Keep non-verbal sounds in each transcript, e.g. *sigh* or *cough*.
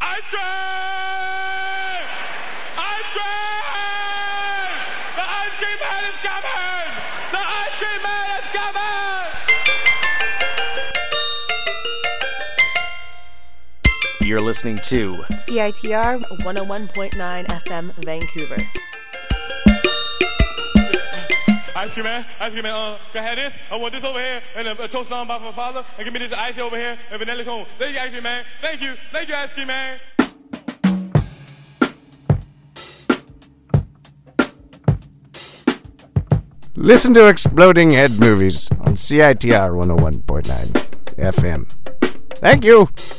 Ice cream! Ice cream! The ice cream man is coming! The ice cream man is coming! You're listening to CITR 101.9 FM Vancouver. Ice cream man, ice cream man, uh, can I have this? I want this over here, and a, a toast on by my father, and give me this ice over here, and vanilla cone. Thank you, ice cream man. Thank you, thank you, ice cream man. Listen to Exploding Head Movies on CITR 101.9 FM. Thank you. You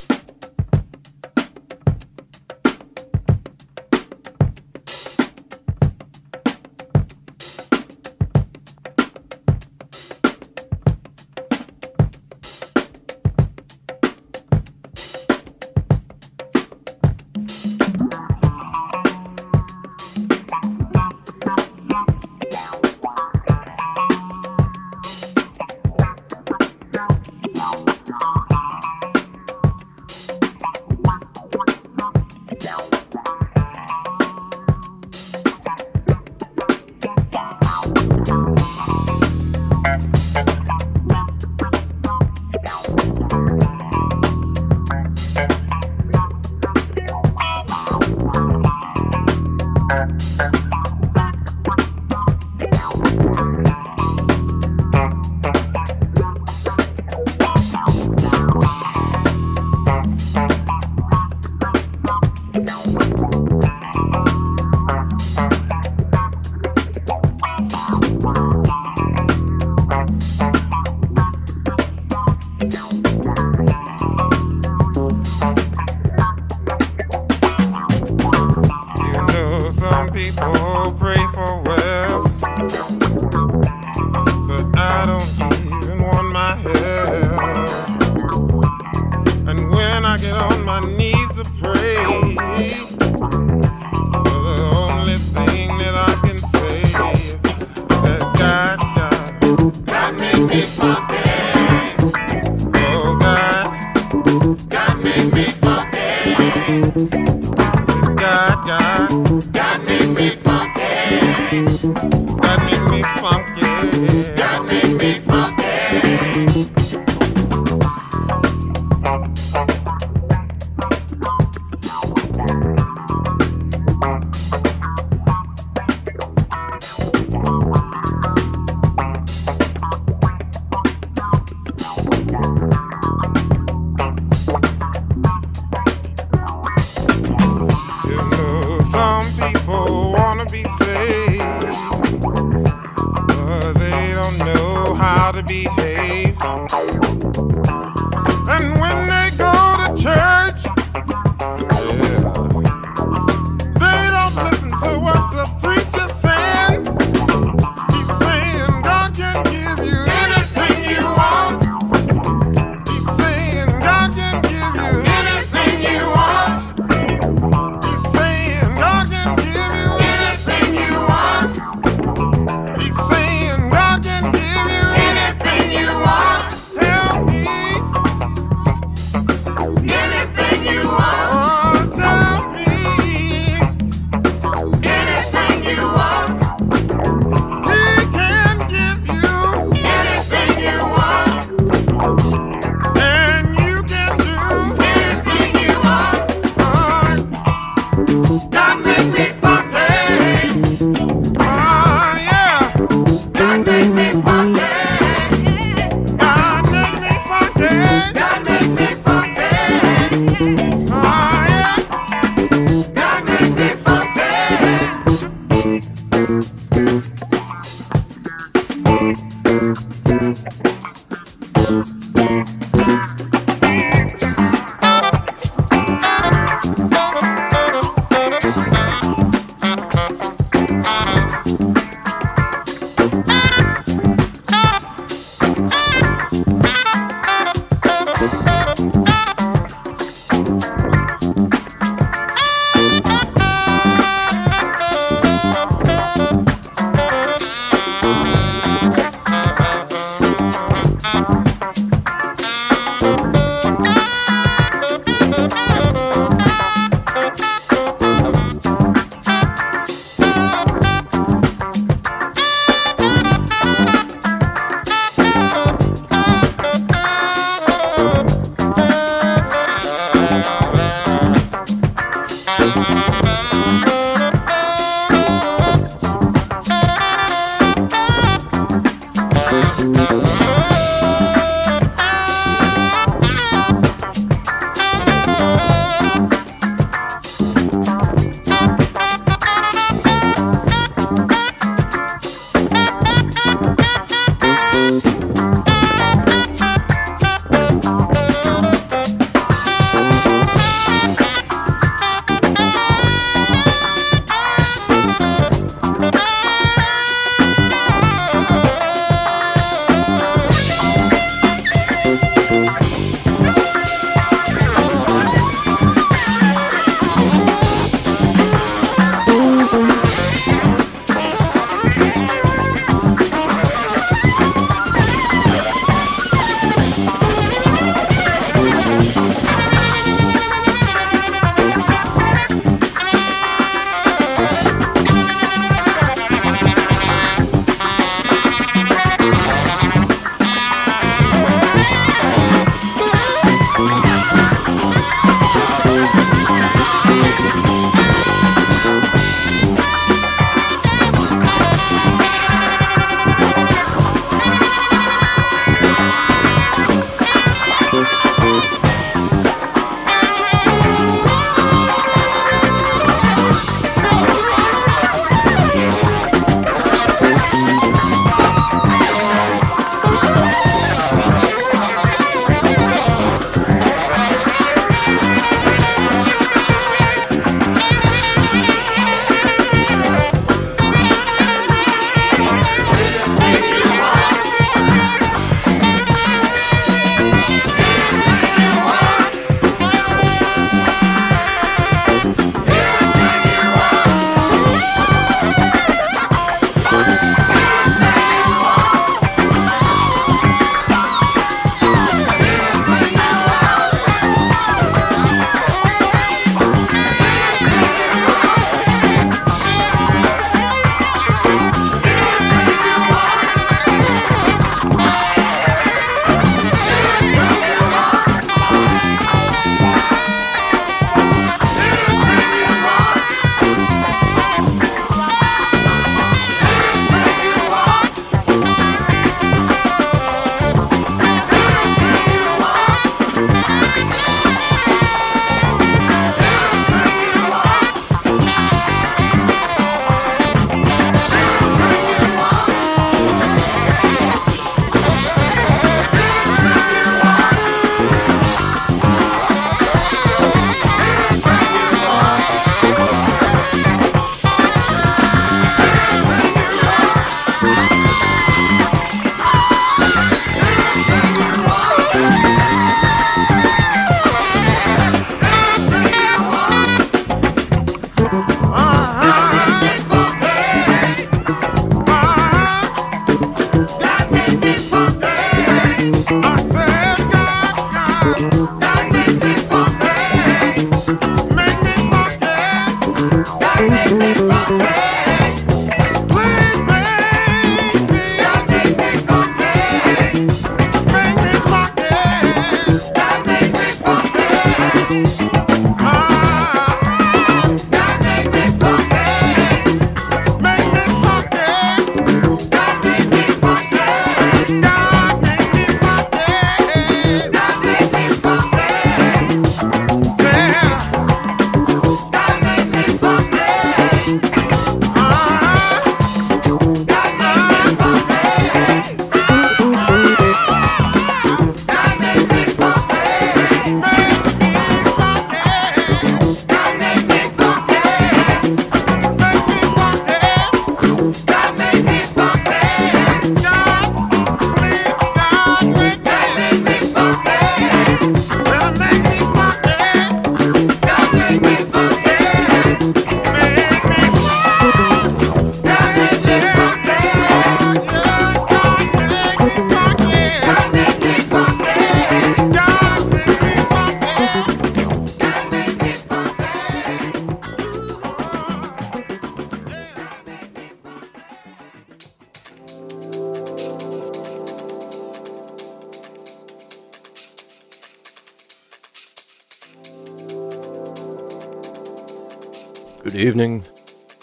evening.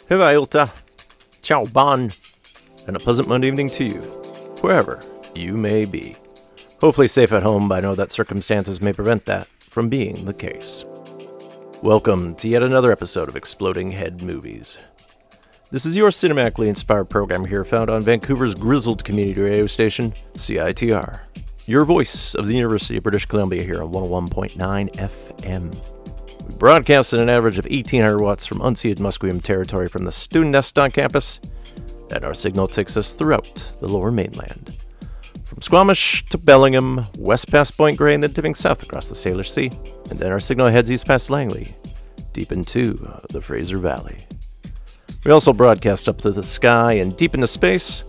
Hiva ilta. Ciao ban. And a pleasant Monday evening to you, wherever you may be. Hopefully safe at home, but I know that circumstances may prevent that from being the case. Welcome to yet another episode of Exploding Head Movies. This is your cinematically inspired program here, found on Vancouver's grizzled community radio station, CITR. Your voice of the University of British Columbia here on 101.9 FM. Broadcast at an average of 1800 watts from unceded Musqueam territory from the student nest on campus, and our signal takes us throughout the lower mainland. From Squamish to Bellingham, west past Point Grey, and then tipping south across the Salish Sea, and then our signal heads east past Langley, deep into the Fraser Valley. We also broadcast up to the sky and deep into space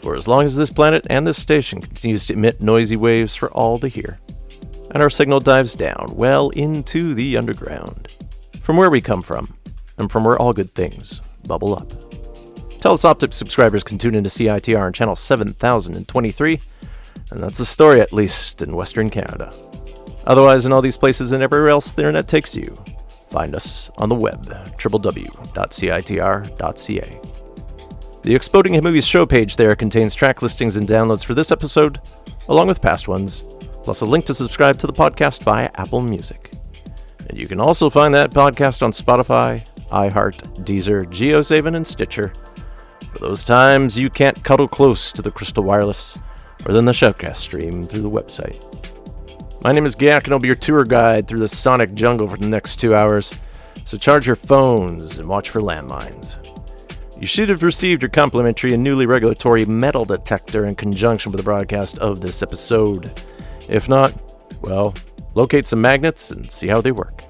for as long as this planet and this station continues to emit noisy waves for all to hear and our signal dives down well into the underground. From where we come from, and from where all good things bubble up. Telus Optik subscribers can tune into CITR on channel 7023, and that's the story at least in Western Canada. Otherwise, in all these places and everywhere else the internet takes you, find us on the web, www.citr.ca. The Exploding Head Movies show page there contains track listings and downloads for this episode, along with past ones, plus a link to subscribe to the podcast via Apple Music. And you can also find that podcast on Spotify, iHeart, Deezer, JioSaavn, and Stitcher. For those times you can't cuddle close to the Crystal Wireless, or then the Shoutcast stream through the website. My name is Gak, and I'll be your tour guide through the sonic jungle for the next two hours, so charge your phones and watch for landmines. You should have received your complimentary and newly regulatory metal detector in conjunction with the broadcast of this episode. If not, well, locate some magnets and see how they work.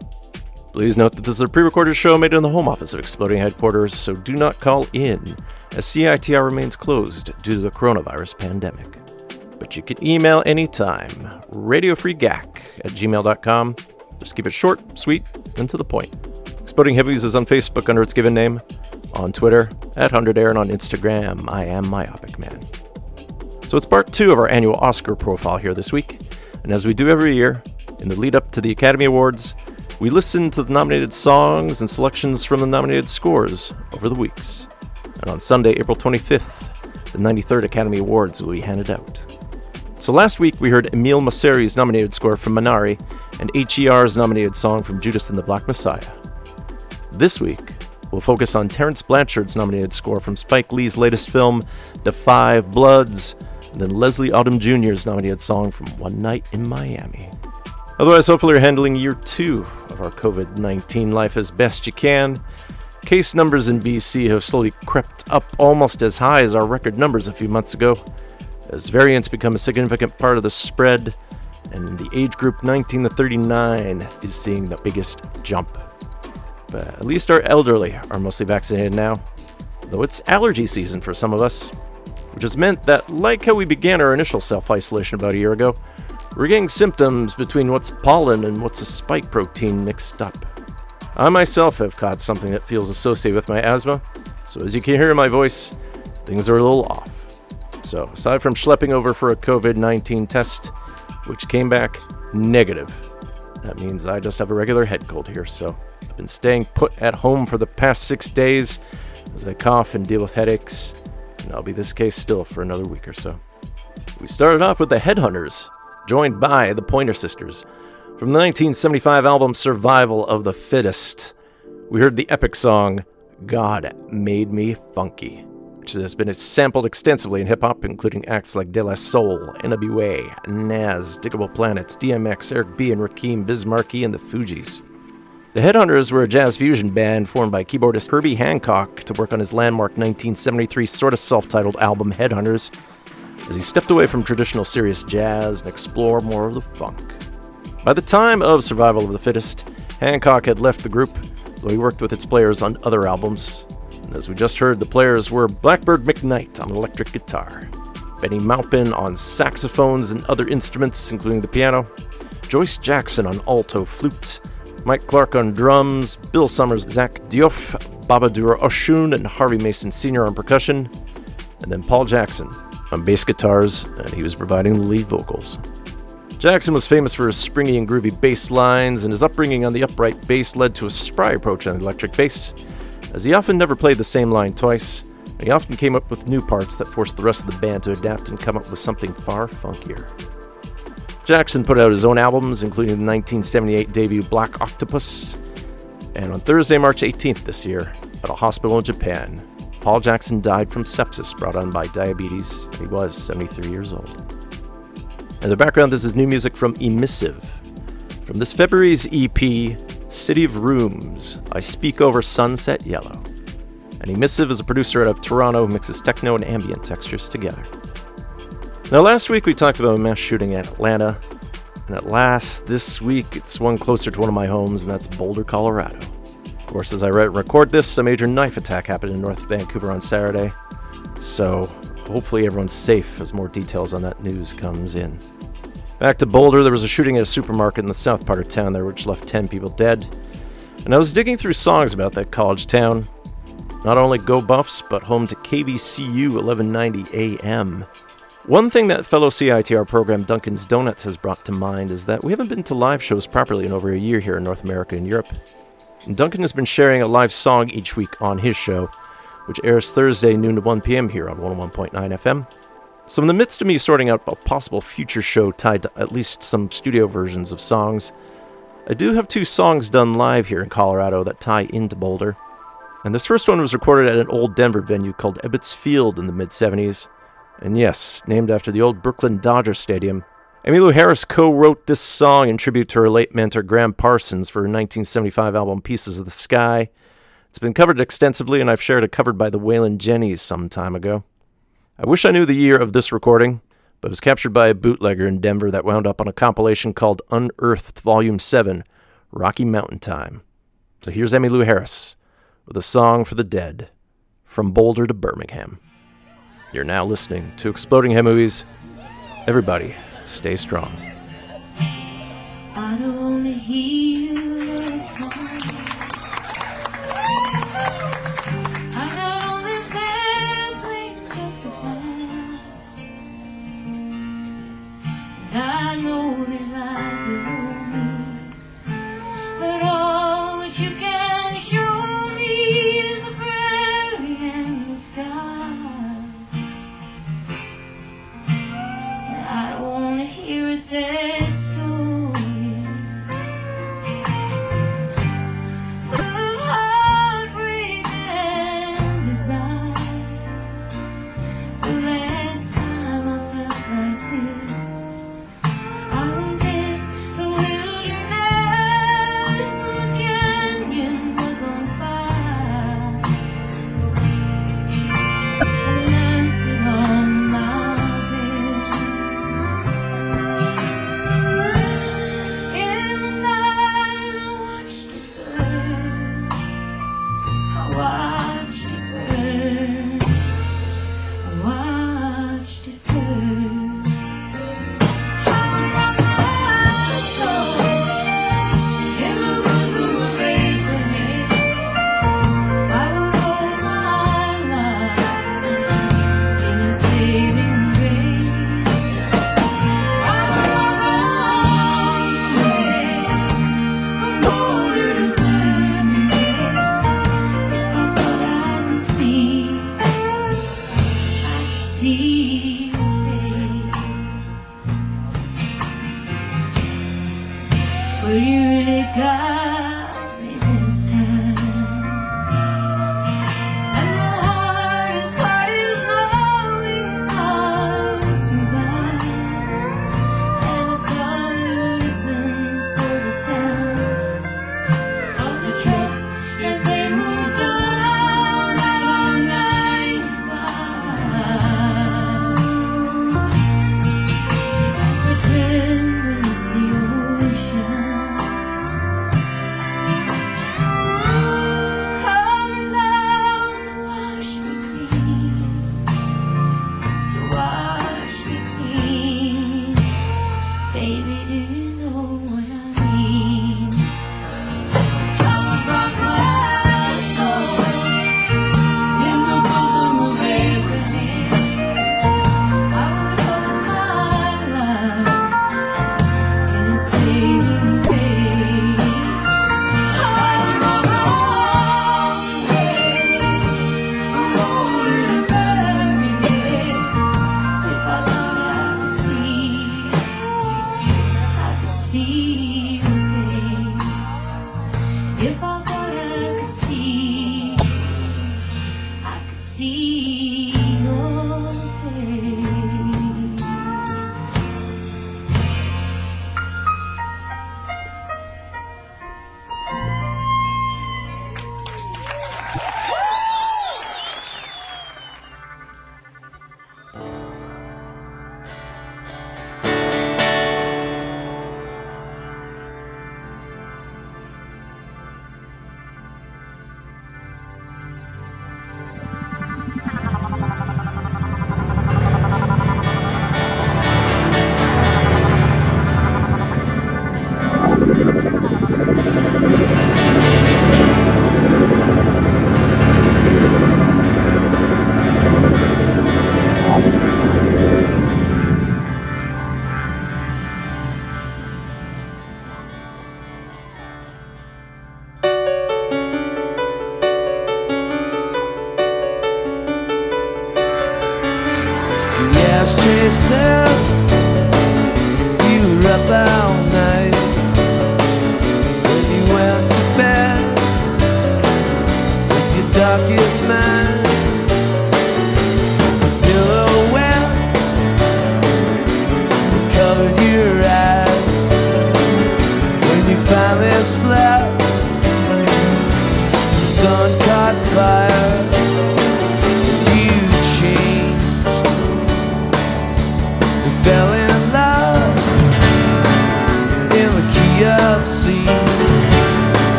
Please note that this is a pre recorded show made in the home office of Exploding Headquarters, so do not call in, as CITR remains closed due to the coronavirus pandemic. But you can email anytime, radiofreegack at gmail.com. Just keep it short, sweet, and to the point. Exploding Head Movies is on Facebook under its given name, on Twitter, at 100 Aaron on Instagram, I am Myopic Man. So it's part two of our annual Oscar profile here this week, and as we do every year, in the lead up to the Academy Awards, we listen to the nominated songs and selections from the nominated scores over the weeks. And on Sunday, April 25th, the 93rd Academy Awards will be handed out. So last week we heard Emile Mosseri's nominated score from Minari and HER's nominated song from Judas and the Black Messiah. This week, we'll focus on Terence Blanchard's nominated score from Spike Lee's latest film, Da 5 Bloods, and then Leslie Odom Jr.'s nominated song from One Night in Miami. Otherwise, hopefully, you're handling year two of our COVID 19 life as best you can. Case numbers in BC have slowly crept up almost as high as our record numbers a few months ago, as variants become a significant part of the spread, and the age group 19 to 39 is seeing the biggest jump. But at least our elderly are mostly vaccinated now, though it's allergy season for some of us, which has meant that, like how we began our initial self isolation about a year ago, we're getting symptoms between what's pollen and what's a spike protein mixed up. I myself have caught something that feels associated with my asthma, so as you can hear in my voice, things are a little off. So, aside from schlepping over for a COVID 19 test, which came back negative, that means I just have a regular head cold here, so I've been staying put at home for the past six days as I cough and deal with headaches, and I'll be this case still for another week or so. We started off with the Headhunters, joined by the Pointer Sisters. From the 1975 album Survival of the Fittest, we heard the epic song God Made Me Funky, which has been sampled extensively in hip hop, including acts like De La Soul, NWA, Nas, Diggable Planets, DMX, Eric B., and Rakim Biz Markie, and the Fugees. The Headhunters were a jazz fusion band formed by keyboardist Herbie Hancock to work on his landmark 1973 sort of self titled album Headhunters, as he stepped away from traditional serious jazz and explored more of the funk. By the time of Survival of the Fittest, Hancock had left the group, though he worked with its players on other albums. And as we just heard, the players were Blackbird McKnight on electric guitar, Bennie Maupin on saxophones and other instruments, including the piano, Joyce Jackson on alto flute, Mike Clark on drums, Bill Summers, Zach Diouf, Babadura Oshun, and Harvey Mason Sr. on percussion, and then Paul Jackson on bass guitars, and he was providing the lead vocals. Jackson was famous for his springy and groovy bass lines, and his upbringing on the upright bass led to a spry approach on the electric bass, as he often never played the same line twice, and he often came up with new parts that forced the rest of the band to adapt and come up with something far funkier. Jackson put out his own albums, including the 1978 debut Black Octopus, and on Thursday, March 18th this year, at a hospital in Japan, Paul Jackson died from sepsis brought on by diabetes, he was 73 years old. In the background, this is new music from Emissive. From this February's EP, City of Rooms, I Speak Over Sunset Yellow. And Emissive is a producer out of Toronto who mixes techno and ambient textures together. Now, last week we talked about a mass shooting in Atlanta, and at last, this week it's one closer to one of my homes, and that's Boulder, Colorado. Of course, as I record this, a major knife attack happened in North Vancouver on Saturday, so hopefully everyone's safe as more details on that news comes in. Back to Boulder, there was a shooting at a supermarket in the south part of town there, which left 10 people dead. And I was digging through songs about that college town. Not only Go Buffs, but home to KVCU 1190 AM. One thing that fellow CITR program Duncan's Donuts has brought to mind is that we haven't been to live shows properly in over a year here in North America and Europe. And Duncan has been sharing a live song each week on his show, which airs Thursday noon to 1 p.m. here on 101.9 FM. So, in the midst of me sorting out a possible future show tied to at least some studio versions of songs, I do have two songs done live here in Colorado that tie into Boulder. And this first one was recorded at an old Denver venue called Ebbets Field in the mid 70s. And yes, named after the old Brooklyn Dodger Stadium. Emmylou Harris co wrote this song in tribute to her late mentor Gram Parsons for her 1975 album Pieces of the Sky. It's been covered extensively, and I've shared it covered by the Wailin' Jennys some time ago. I wish I knew the year of this recording, but it was captured by a bootlegger in Denver that wound up on a compilation called Unearthed Volume 7 Rocky Mountain Time. So here's Emmylou Harris with a song for the dead from Boulder to Birmingham. You're now listening to Exploding Head Movies. Everybody, stay strong. I don't wanna hear defeat. You really got.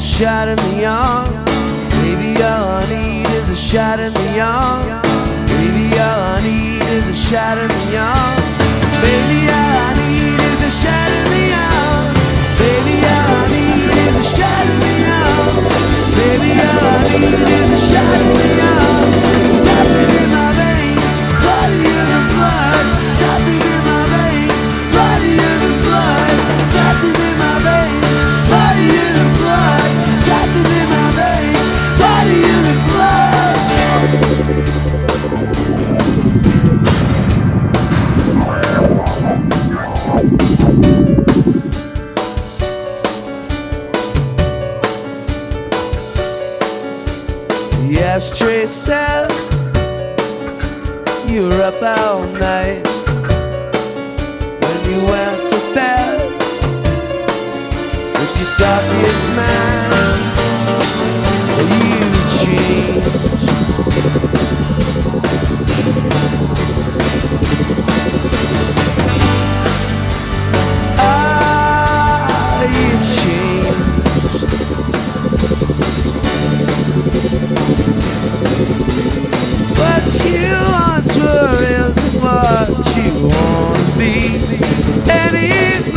A shot in the arm. Maybe all I need is a shot in the arm. Maybe all I need is a shot in the arm. Maybe all I need is a shot in the arm. Baby, all I need is a shot in the arm. Baby, all I need is a shot in the arm. Ashtray says you were up all night when you went to bed with your darkest mind. You changed. You once were isn't what you want to be anymore.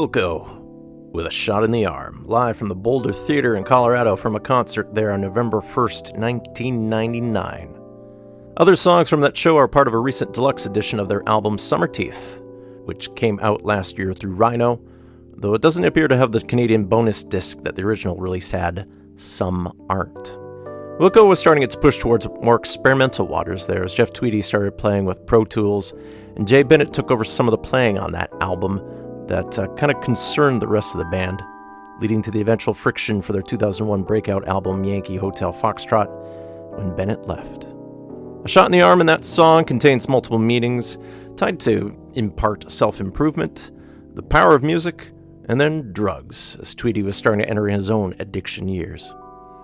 Wilco with a shot in the arm, live from the Boulder Theater in Colorado from a concert there on November 1st, 1999. Other songs from that show are part of a recent deluxe edition of their album Summerteeth, which came out last year through Rhino, though it doesn't appear to have the Canadian bonus disc that the original release had. Some aren't. Wilco was starting its push towards more experimental waters there as Jeff Tweedy started playing with Pro Tools, and Jay Bennett took over some of the playing on that album that uh, kind of concerned the rest of the band, leading to the eventual friction for their 2001 breakout album Yankee Hotel Foxtrot when Bennett left. A shot in the arm in that song contains multiple meanings tied to, in part, self improvement, the power of music, and then drugs, as Tweedy was starting to enter his own addiction years.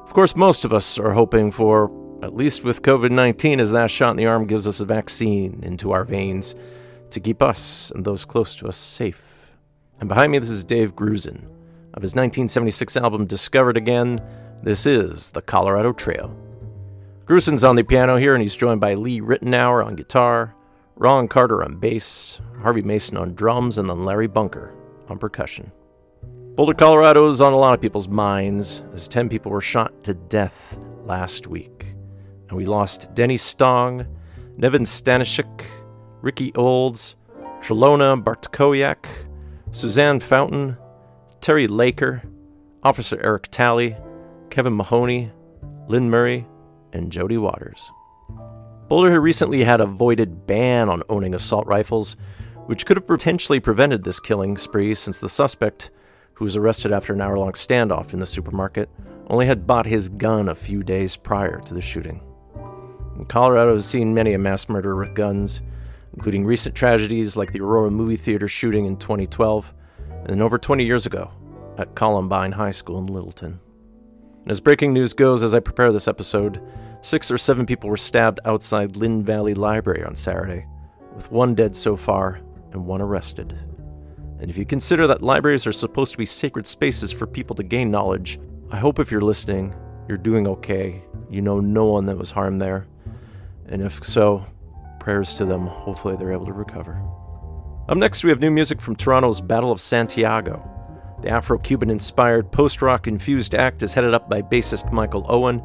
Of course, most of us are hoping for, at least with COVID 19, as that shot in the arm gives us a vaccine into our veins to keep us and those close to us safe. And behind me, this is Dave Grusin. Of his 1976 album Discovered Again, this is The Colorado Trail. Grusin's on the piano here, and he's joined by Lee Ritenour on guitar, Ron Carter on bass, Harvey Mason on drums, and then Larry Bunker on percussion. Boulder, Colorado is on a lot of people's minds, as 10 people were shot to death last week. And we lost Denny Stong, Neven Stanisic, Rikki Olds, Tralona Bartkowiak, Suzanne Fountain, Teri Leiker, Officer Eric Talley, Kevin Mahoney, Lynn Murray, and Jody Waters. Boulder had recently had a voided ban on owning assault rifles, which could have potentially prevented this killing spree since the suspect, who was arrested after an hour long standoff in the supermarket, only had bought his gun a few days prior to the shooting. Colorado has seen many a mass murderer with guns, including recent tragedies like the Aurora Movie Theater shooting in 2012 and over 20 years ago at Columbine High School in Littleton. And as breaking news goes, as I prepare this episode, six or seven people were stabbed outside Lynn Valley Library on Saturday, with one dead so far and one arrested. And if you consider that libraries are supposed to be sacred spaces for people to gain knowledge, I hope if you're listening, you're doing okay. You know no one that was harmed there. And if so, prayers to them. Hopefully, they're able to recover. Up next, we have new music from Toronto's Battle of Santiago. The Afro Cuban inspired post rock infused act is headed up by bassist Michael Owen.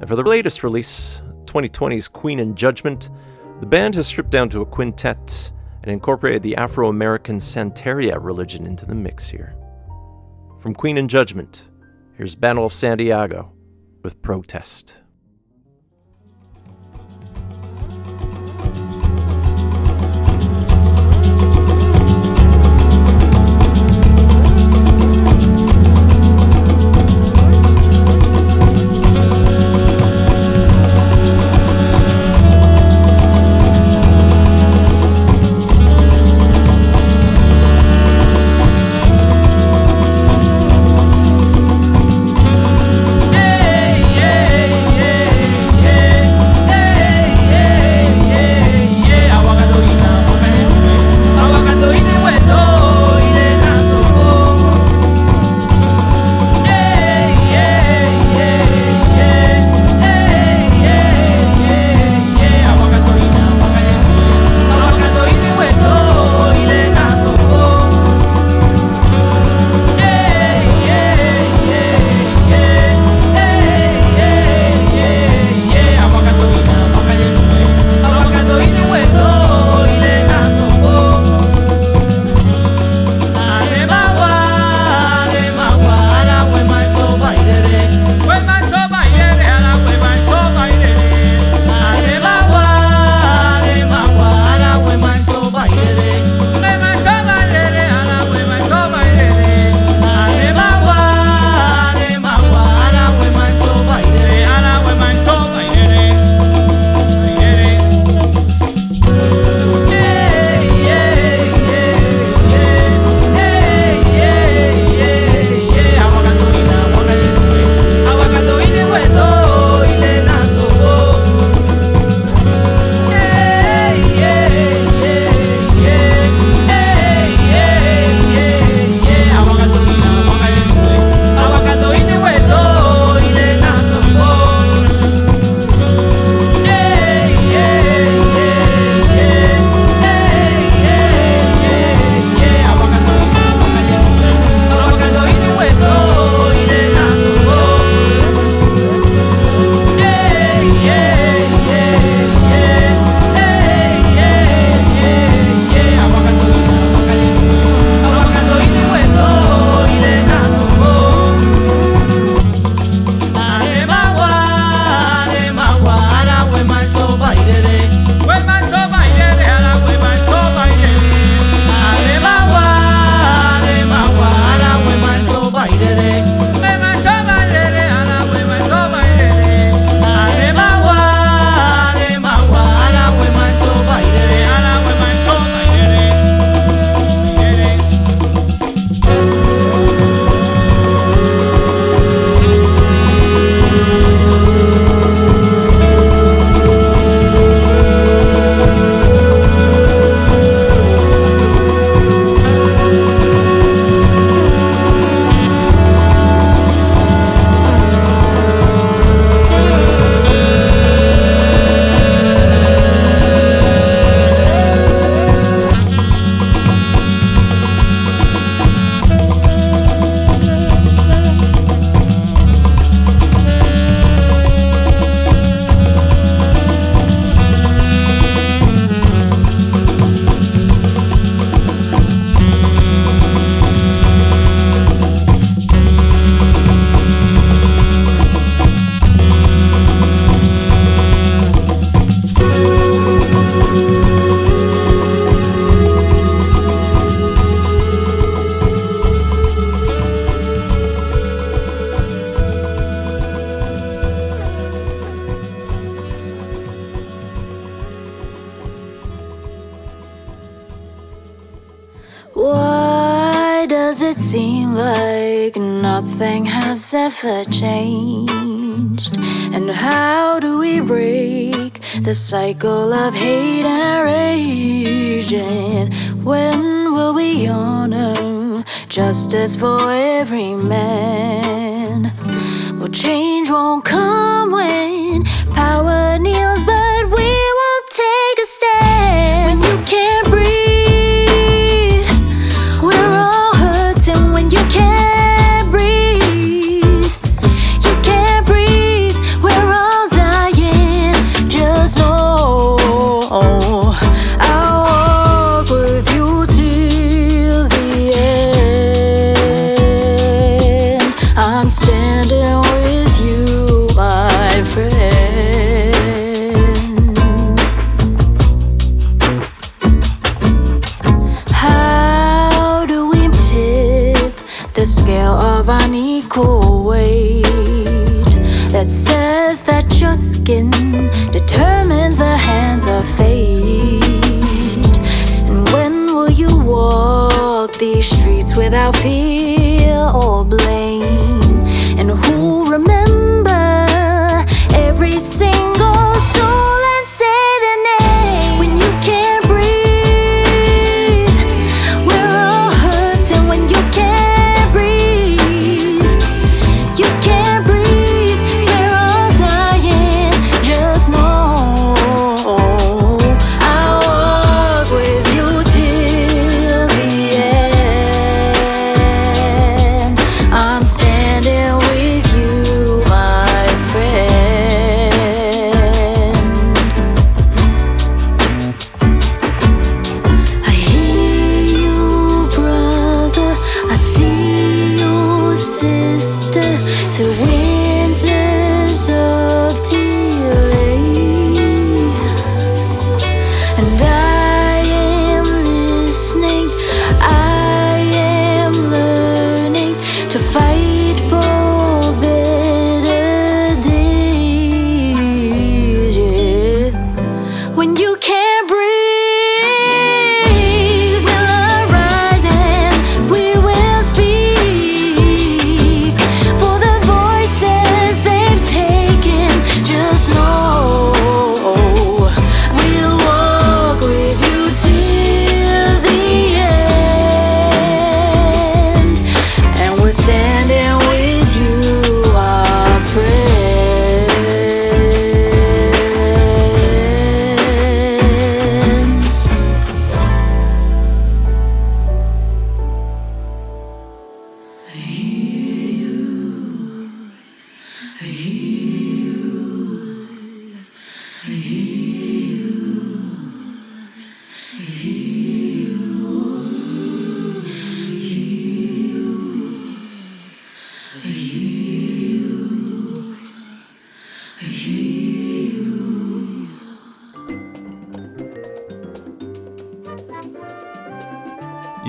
And for the latest release, 2020's Queen in Judgment, the band has stripped down to a quintet and incorporated the Afro American Santeria religion into the mix here. From Queen in Judgment, here's Battle of Santiago with Protest. These streets without fear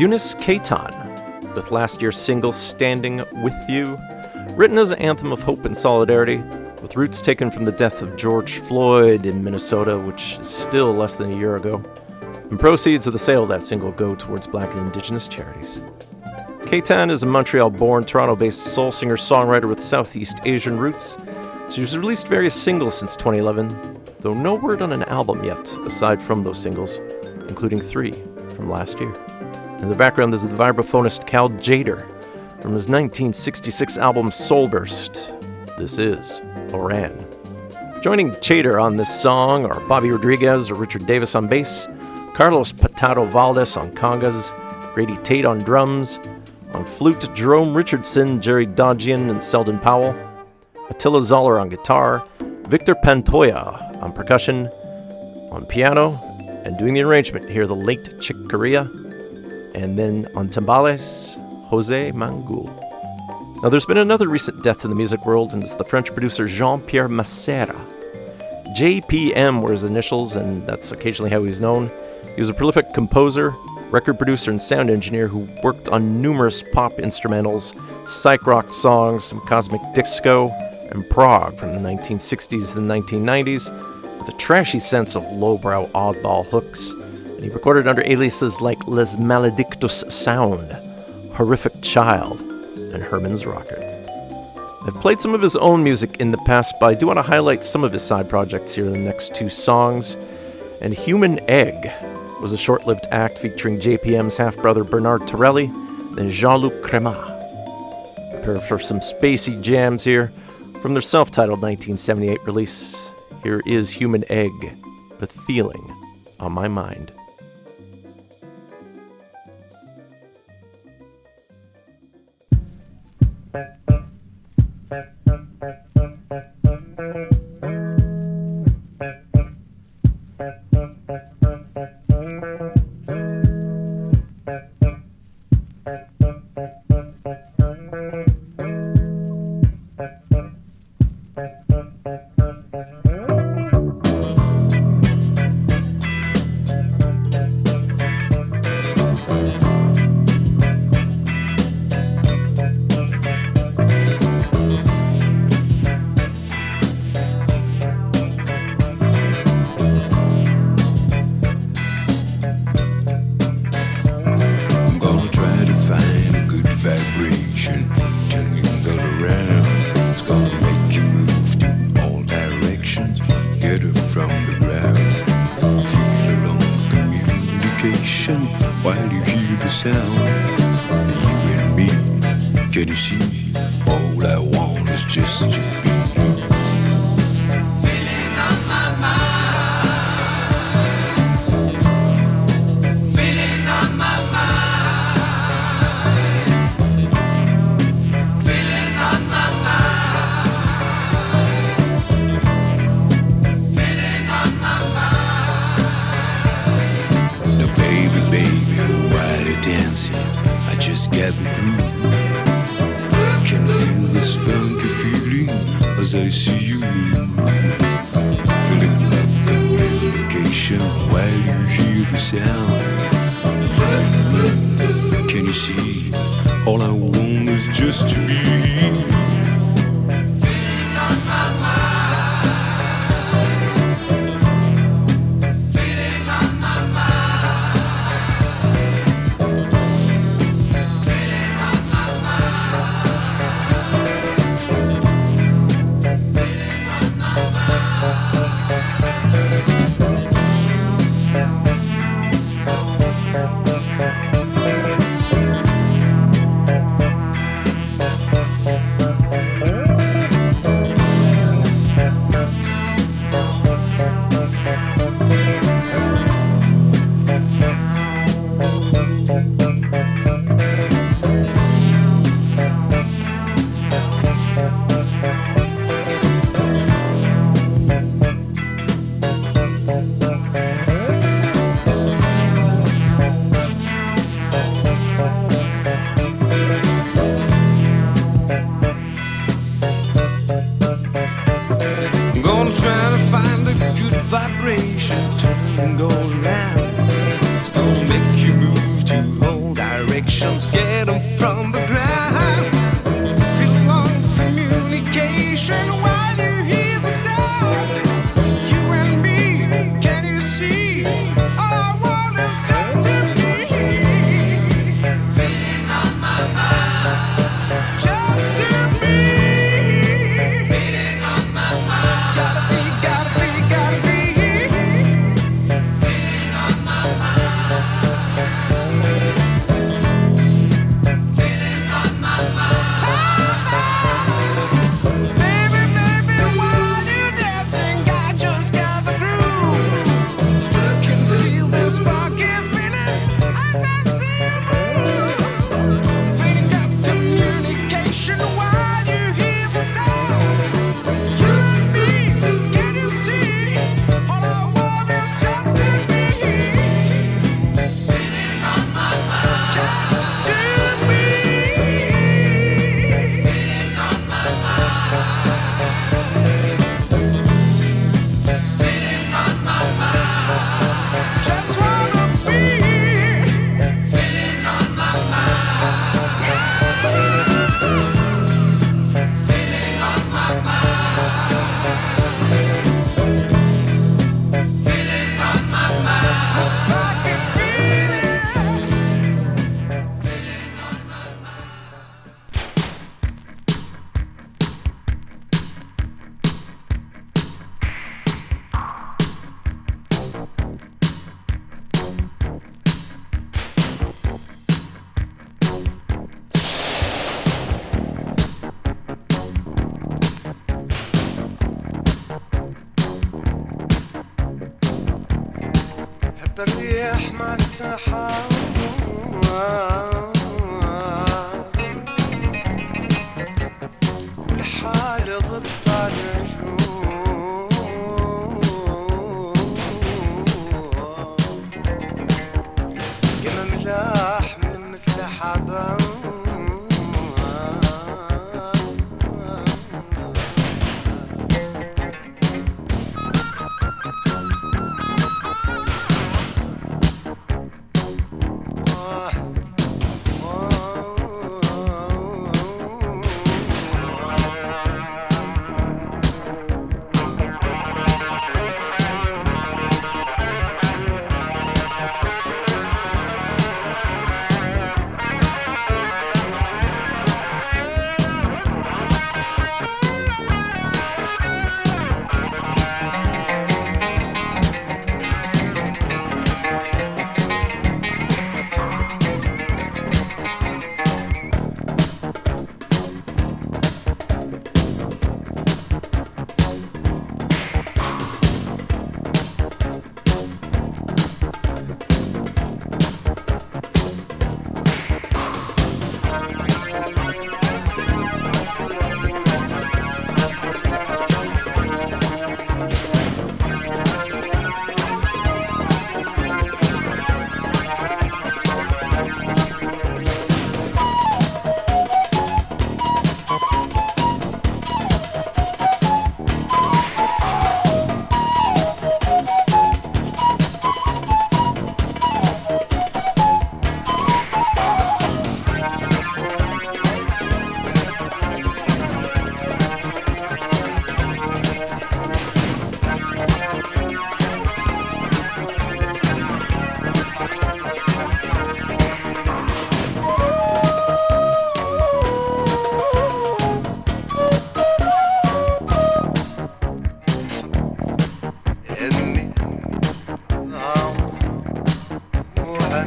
Eunice Keitan, with last year's single Standing With You, written as an anthem of hope and solidarity, with roots taken from the death of George Floyd in Minnesota, which is still less than a year ago. And proceeds of the sale of that single go towards black and indigenous charities. Keitan is a Montreal-born, Toronto-based soul singer-songwriter with Southeast Asian roots. She's released various singles since 2011, though no word on an album yet, aside from those singles, including three from last year. In the background is the vibraphonist Cal Tjader from his 1966 album Soulburst. This is Oran. Joining Tjader on this song are Bobby Rodriguez or Richard Davis on bass, Carlos Patato Valdez on congas, Grady Tate on drums, on flute Jerome Richardson, Jerry Dodgion, and Selden Powell, Attila Zoller on guitar, Victor Pantoja on percussion, on piano, and doing the arrangement, here, the late Chick Corea, and then on timbales, Jose Mangual. Now, there's been another recent death in the music world, and it's the French producer Jean Pierre Massiera. JPM were his initials, and that's occasionally how he's known. He was a prolific composer, record producer, and sound engineer who worked on numerous pop instrumentals, psych rock songs, some cosmic disco, and prog from the 1960s and 1990s, with a trashy sense of lowbrow oddball hooks. He recorded under aliases like Les Maledictus Sound, Horrific Child, and Herman's Rocket. I've played some of his own music in the past, but I do want to highlight some of his side projects here in the next two songs. And Human Egg was a short lived act featuring JPM's half brother Bernard Torelli and Jean Luc Cremat. Prepare for some spacey jams here from their self titled 1978 release. Here is Human Egg with Feeling on My Mind.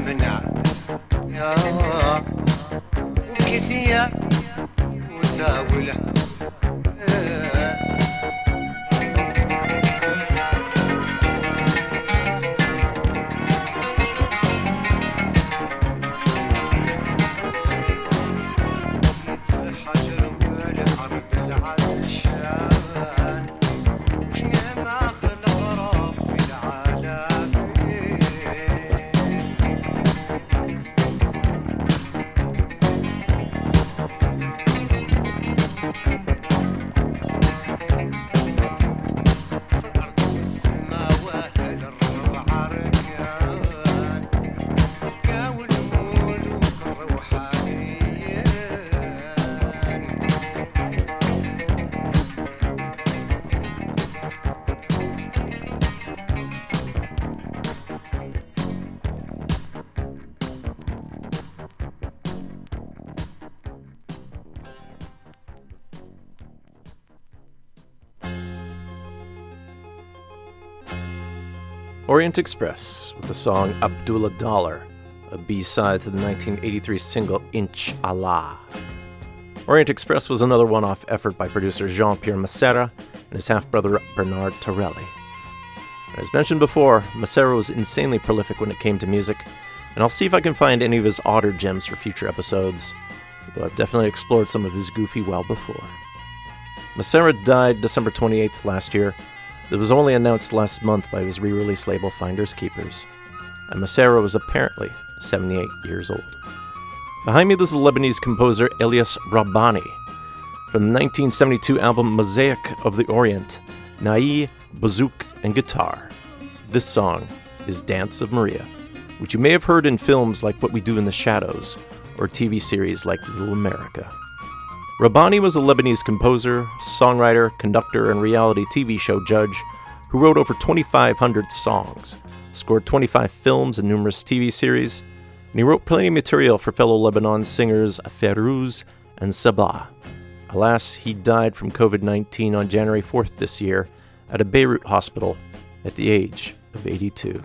وامنع يا وبكيت يا وتاوله Orient Express with the song Abdullah Dollar, a B side to the 1983 single Inch Allah. Orient Express was another one off effort by producer Jean Pierre Massiera and his half brother Bernard Torelli. As mentioned before, Massiera was insanely prolific when it came to music, and I'll see if I can find any of his odder gems for future episodes, though I've definitely explored some of his goofy well before. Massiera died December 28th last year. It was only announced last month by his re release label Finders Keepers. And Massiera was apparently 78 years old. Behind me, this is Lebanese composer Elias Rahbani from the 1972 album Mosaic of the Orient, Nai, Buzuk, and Guitar. This song is Dance of Maria, which you may have heard in films like What We Do in the Shadows or TV series like Little America. Rahbani was a Lebanese composer, songwriter, conductor, and reality TV show judge who wrote over 2,500 songs, scored 25 films and numerous TV series, and he wrote plenty of material for fellow Lebanon singers Fairuz and Sabah. Alas, he died from COVID 19 on January 4th this year at a Beirut hospital at the age of 82.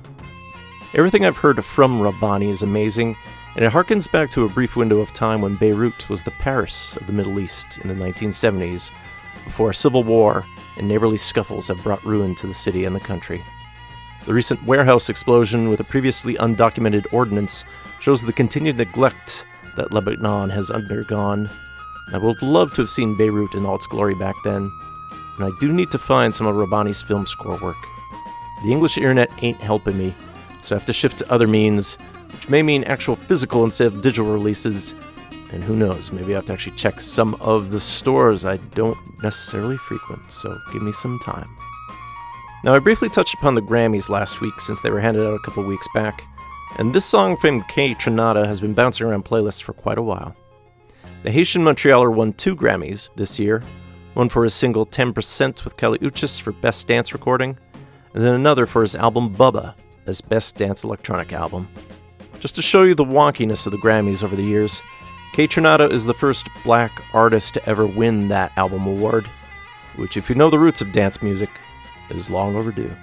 Everything I've heard from Rahbani is amazing, and it harkens back to a brief window of time when Beirut was the Paris of the Middle East in the 1970s, before a civil war and neighborly scuffles have brought ruin to the city and the country. The recent warehouse explosion with a previously undocumented ordinance shows the continued neglect that Lebanon has undergone. I would have loved to have seen Beirut in all its glory back then, and I do need to find some of Rahbani's film score work. The English internet ain't helping me, so I have to shift to other means, which may mean actual physical instead of digital releases. And who knows, maybe I have to actually check some of the stores I don't necessarily frequent, so give me some time. Now, I briefly touched upon the Grammys last week since they were handed out a couple weeks back, and this song from Kaytranada has been bouncing around playlists for quite a while. The Haitian Montrealer won two Grammys this year one for his single 10% with Kali Uchis for Best Dance Recording, and then another for his album Bubba as Best Dance Electronic Album. Just to show you the wonkiness of the Grammys over the years, Kaytranada is the first black artist to ever win that album award, which, if you know the roots of dance music, is long overdue.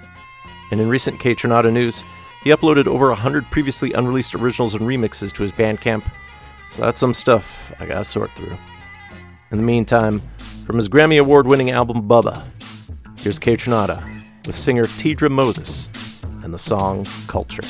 And in recent Kaytranada news, he uploaded over 100 previously unreleased originals and remixes to his Bandcamp, so that's some stuff I gotta sort through. In the meantime, from his Grammy Award winning album Bubba, here's Kaytranada with singer Teedra Moses and the song Culture.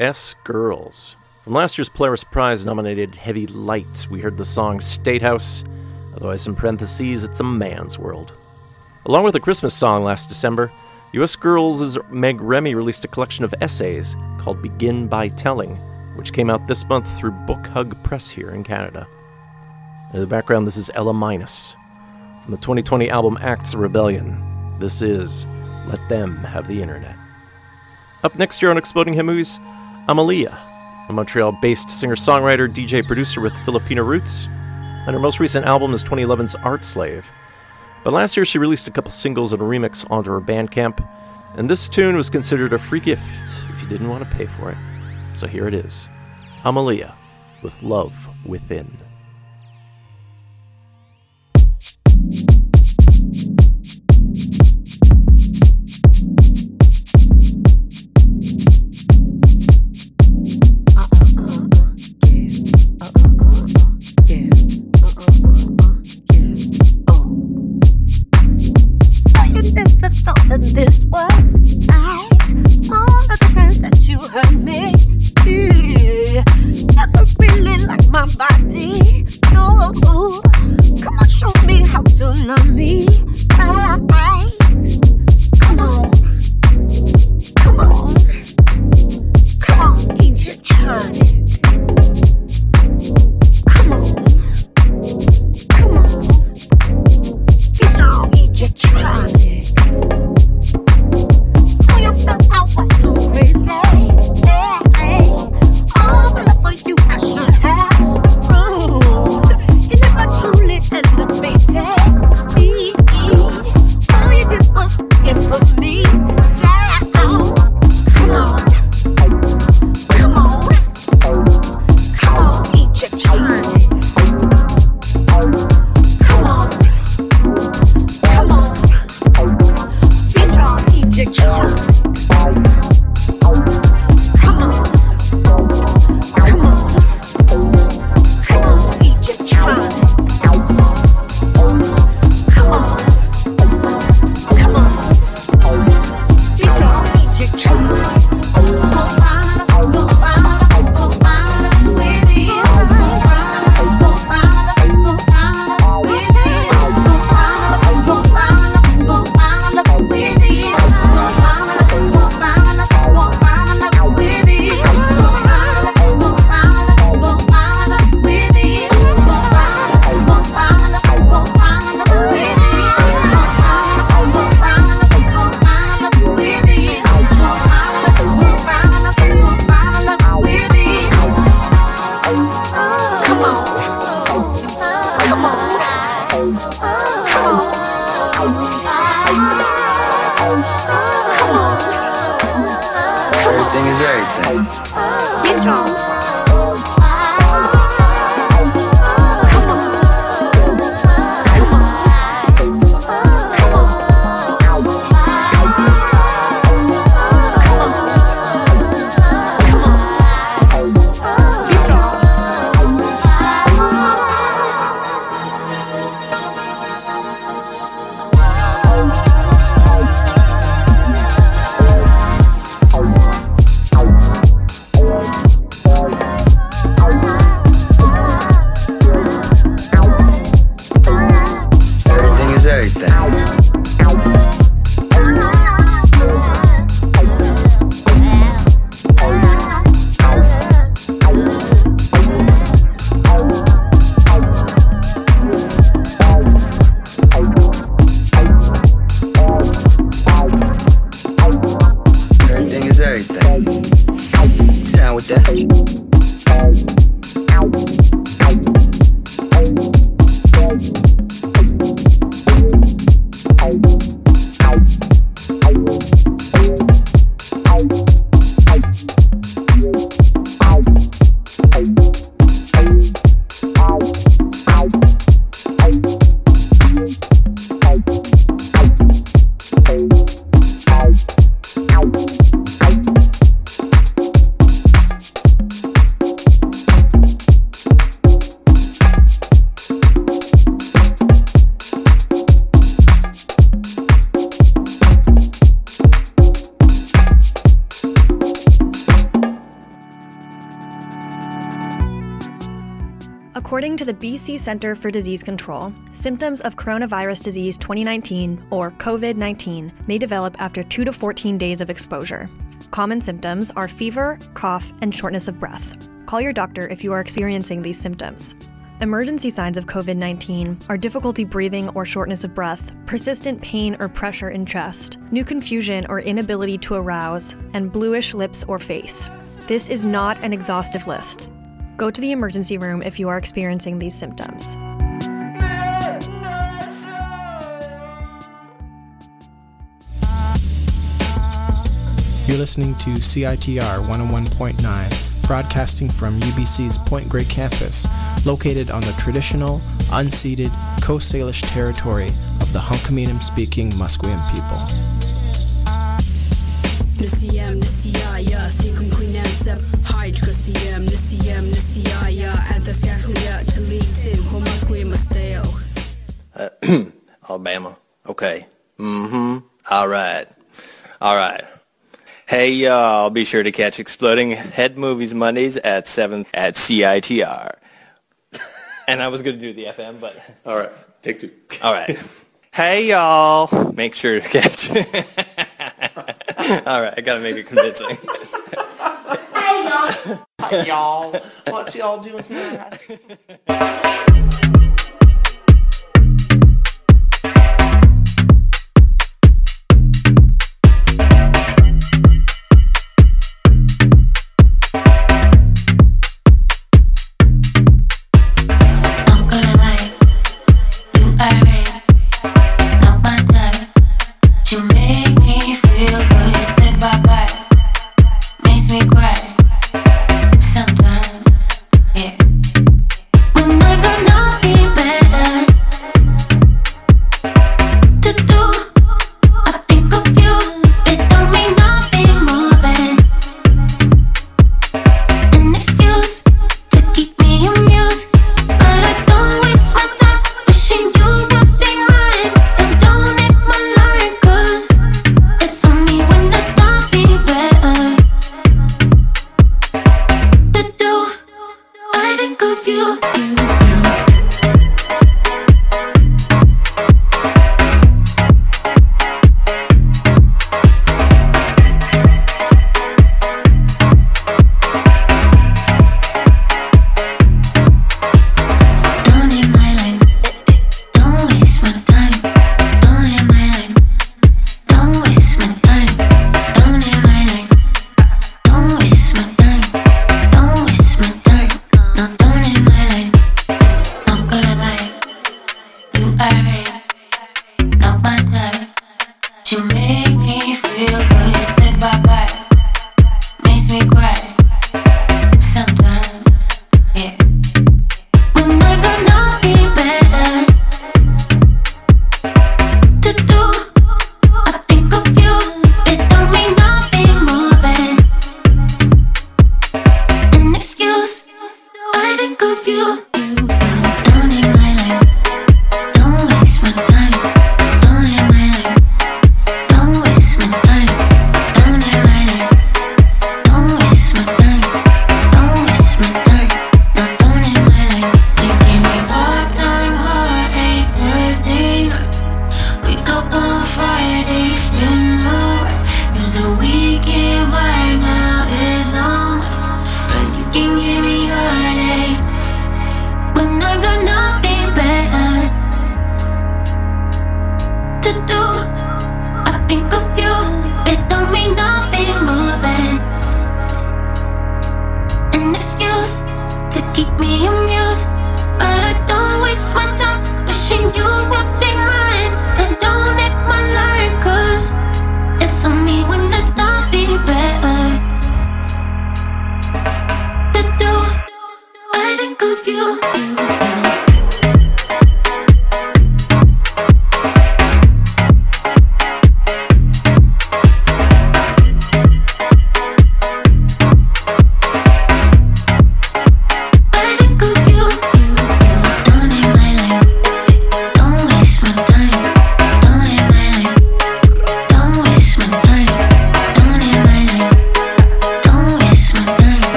U.S. Girls. From last year's Polaris Prize nominated Heavy Light, we heard the song State House, otherwise in parentheses, it's a man's world. Along with a Christmas song last December, U.S. Girls' Meg Remy released a collection of essays called Begin by Telling, which came out this month through Book Hug Press here in Canada. In the background, this is Ela Minus. From the 2020 album Acts of Rebellion, this is Let Them Have the Internet. Up next year on Exploding Head Movies, Amalia, a Montreal based singer songwriter, DJ producer with Filipino roots. And her most recent album is 2011's Art Slave. But last year she released a couple singles and a remix onto her Bandcamp, and this tune was considered a free gift if you didn't want to pay for it. So here it is Amalia with Luv Within. To Centre for Disease Control, symptoms of coronavirus disease 2019, or COVID 19, may develop after 2 to 14 days of exposure. Common symptoms are fever, cough, and shortness of breath. Call your doctor if you are experiencing these symptoms. Emergency signs of COVID 19 are difficulty breathing or shortness of breath, persistent pain or pressure in chest, new confusion or inability to arouse, and bluish lips or face. This is not an exhaustive list. Go to the emergency room if you are experiencing these symptoms. You're listening to CITR 101.9, broadcasting from UBC's Point Grey campus, located on the traditional, unceded Coast Salish territory of the Hunkaminam speaking Musqueam people. Nisiyam nisiyaya thikum quinansep hydra siyam nisiyam nisiyaya anthascaculia talitin homasque masteo. Alabama. Okay. Mm-hmm. All right. All right. Hey, y'all, be sure to catch Exploding Head Movies Mondays at 7 at CITR. and I was going to do the FM, but... *laughs* All right. Take two. All right. hey, y'all. Make sure to catch... *laughs* *laughs* All right. I got to make it convincing. Hey y'all. Hey y'all. What y'all doing tonight? *laughs*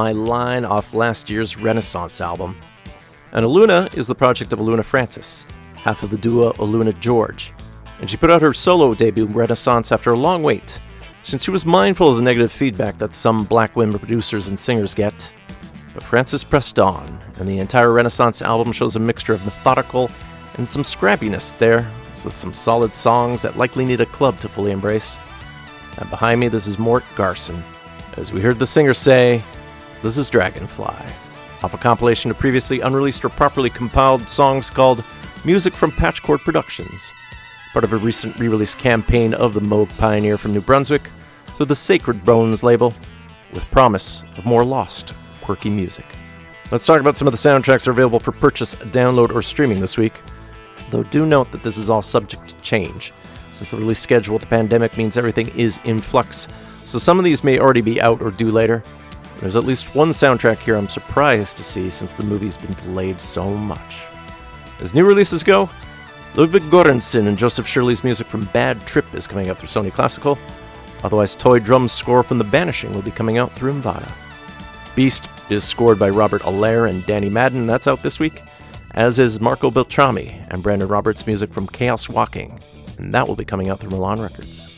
My Line off last year's Renaissance album. And Aluna is the project of Aluna Francis, half of the duo Aluna George. And she put out her solo debut Renaissance after a long wait, since she was mindful of the negative feedback that some black women producers and singers get. But Francis pressed on, and the entire Renaissance album shows a mixture of methodical and some scrappiness there, with some solid songs that likely need a club to fully embrace. And behind me, this is Mort Garson. As we heard the singer say, this is Dragonfly, off a compilation of previously unreleased or properly compiled songs called Music from Patchcord Productions, part of a recent re release campaign of the Moog pioneer from New Brunswick through the Sacred Bones label, with promise of more lost, quirky music. Let's talk about some of the soundtracks that are available for purchase, download, or streaming this week. Though do note that this is all subject to change, since the release schedule with the pandemic means everything is in flux, so some of these may already be out or due later. There's at least one soundtrack here I'm surprised to see since the movie's been delayed so much. As new releases go, Ludwig Göransson and Joseph Shirley's music from Bad Trip is coming out through Sony Classical. Otherwise, Toy Drum's score from The Banishing will be coming out through Mvada. Beast is scored by Robert Allaire and Danny Madden, that's out this week, as is Marco Beltrami and Brandon Roberts' music from Chaos Walking, and that will be coming out through Milan Records.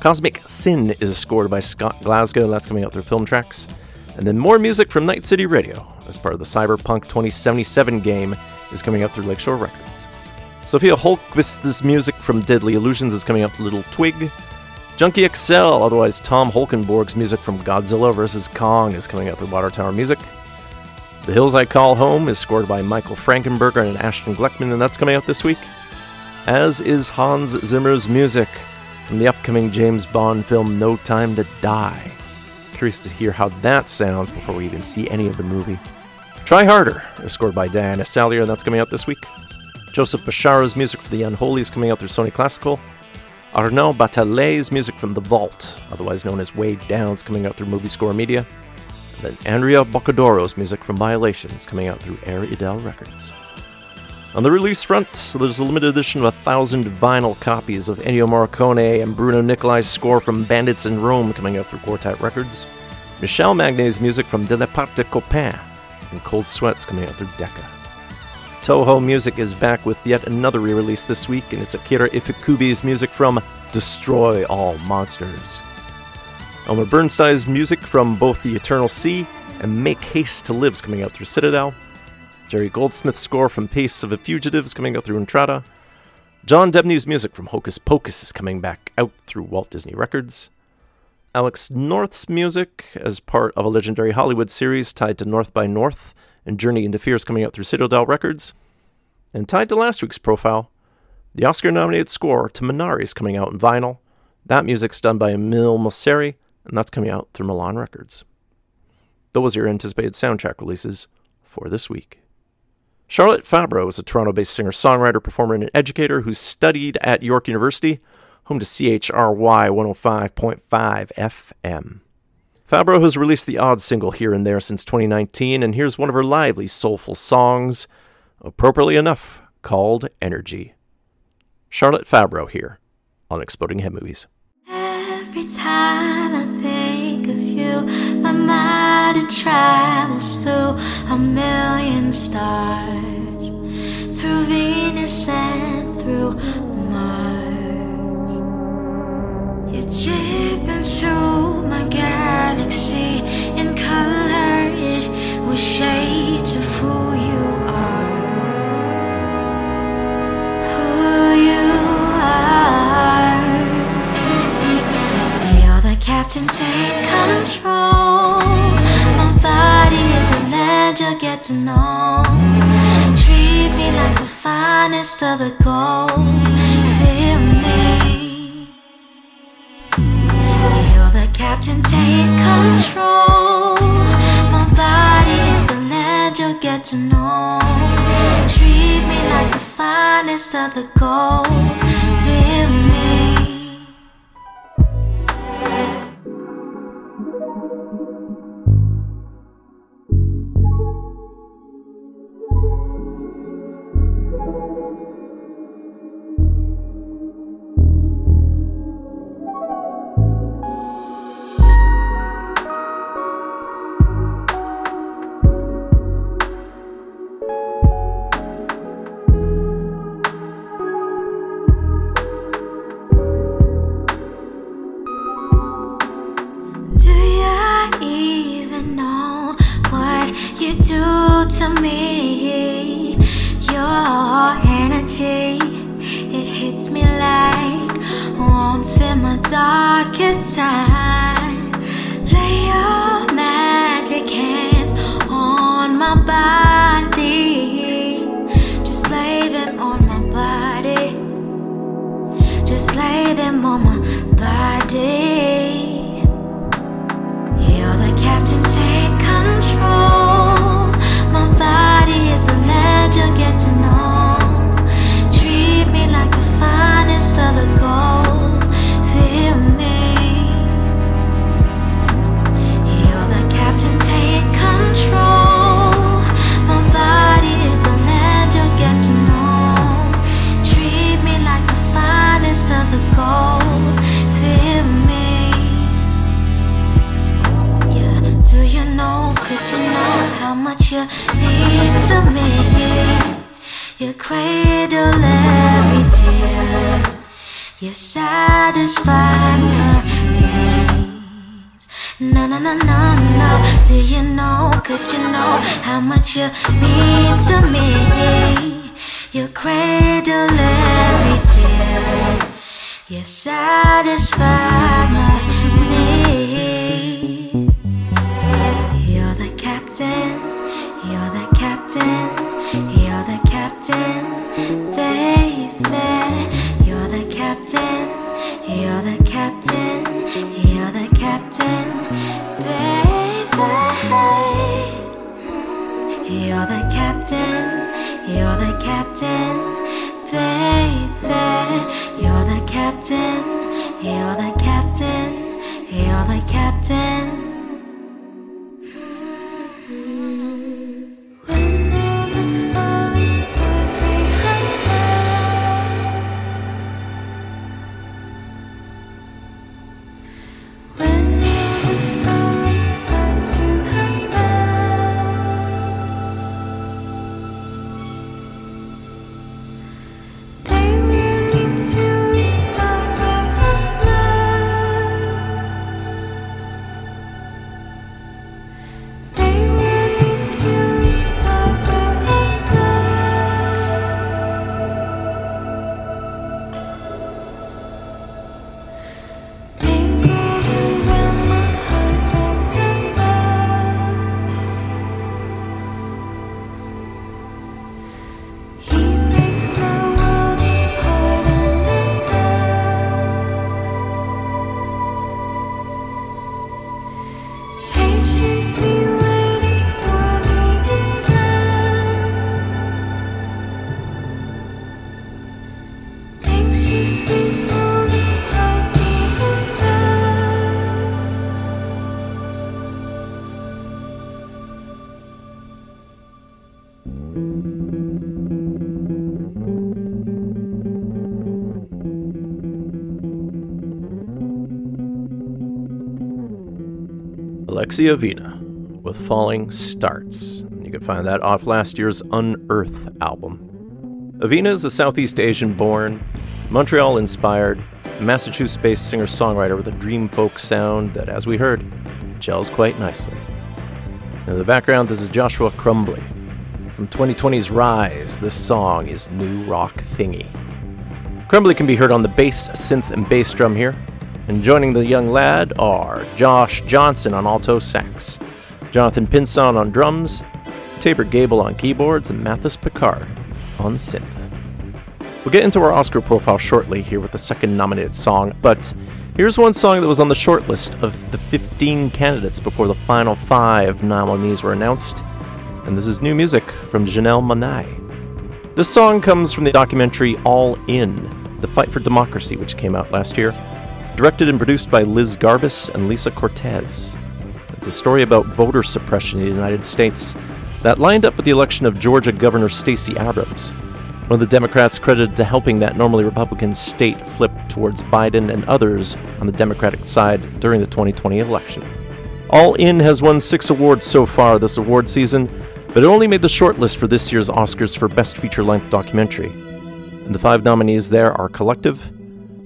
Cosmic Sin is scored by Scott Glasgow, that's coming out through Film Tracks. And then more music from Night City Radio, as part of the Cyberpunk 2077 game, is coming out through Lakeshore Records. Sophia Holquist's music from Deadly Illusions is coming out through Little Twig. Junkie XL, otherwise Tom Holkenborg's music from Godzilla vs. Kong, is coming out through Water Tower Music. The Hills I Call Home is scored by Michael Frankenberger and Ashton Gleckman, and that's coming out this week. As is Hans Zimmer's music from the upcoming James Bond film No Time to Die. Curious to hear how that sounds before we even see any of the movie. Try Harder is scored by Diana Salier, and that's coming out this week. Joseph Bishara's music for The Unholy is coming out through Sony Classical. Arnau Bataller's music from The Vault, otherwise known as Way Down, is coming out through Movie Score Media. And then Andrea Boccadoro's music from Violations coming out through Air Idel Records. On the release front, there's a limited edition of a thousand vinyl copies of Ennio Morricone and Bruno Nicolai's score from Bandits in Rome coming out through Quartet Records. Michel Magne's music from De la Part de Copain and Cold Sweats coming out through Decca. Toho Music is back with yet another re release this week, and it's Akira Ifukube's music from Destroy All Monsters. Elmer Bernstein's music from both The Eternal Sea and Make Haste to Live's coming out through Citadel. Jerry Goldsmith's score from Face of a Fugitive is coming out through Entrada. John Debney's music from Hocus Pocus is coming back out through Walt Disney Records. Alex North's music, as part of a legendary Hollywood series tied to North by North and Journey into Fear, is coming out through Citadel Records. And tied to last week's profile, the Oscar nominated score to Minari is coming out in vinyl. That music's done by Emile Mosseri, and that's coming out through Milan Records. Those are your anticipated soundtrack releases for this week. Charlotte Fabro is a Toronto based singer songwriter, performer, and educator who studied at York University, home to CHRY 105.5 FM. Fabro has released the odd single here and there since 2019, and here's one of her lively, soulful songs, appropriately enough, called Energy. Charlotte Fabro here on Exploding Head Movies. Every time I think of you, my mind it travels through a million stars, through Venus and through Mars. You dip into my galaxy in color, it was shades of who you are. Who you are. You're the captain, take control. Land you'll get to know. Treat me like the finest of the gold. Feel me. You're the captain, take control. My body is the land you'll get to know. Treat me like the finest of the gold. Feel me. Energy, it hits me like warmth in my darkest time. Lay your magic hands on my body. Just lay them on my body. Just lay them on my body. You're the captain, take control. My body is the land you'll get to know. How much you mean to me? You cradle every tear, you satisfy my needs. No, no, no, no, no. Do you know, could you know how much you mean to me? You cradle every tear, you satisfy my captain, you're the captain, you're the captain, baby. You're the captain, you're the captain, you're the captain, baby. You're the captain, you're the captain, baby. You're the captain, you're the captain, you're the captain. Alexia Avina with Falling Starts. You can find that off last year's Unearth album. Avina is a Southeast Asian born, Montreal inspired, Massachusetts based singer songwriter with a dream folk sound that, as we heard, gels quite nicely. In the background, this is Joshua Crumbly. From 2020's Rise, this song is New Rock Thingy. Crumbly can be heard on the bass, synth, and bass drum here. And joining the young lad are Josh Johnson on alto sax, Jonathan Pinson on drums, Tabor Gable on keyboards, and Mathis Picard on synth. We'll get into our Oscar profile shortly here with the second nominated song, but here's one song that was on the short list of the 15 candidates before the final five nominees were announced, and this is new music from Janelle Monáe. This song comes from the documentary All In, The Fight for Democracy, which came out last year, directed and produced by Liz Garbus and Lisa Cortez. It's a story about voter suppression in the United States that lined up with the election of Georgia Governor Stacey Abrams, one of the Democrats credited to helping that normally Republican state flip towards Biden and others on the Democratic side during the 2020 election. All In has won six awards so far this award season, but it only made the shortlist for this year's Oscars for Best Feature Length Documentary. And the five nominees there are Collective,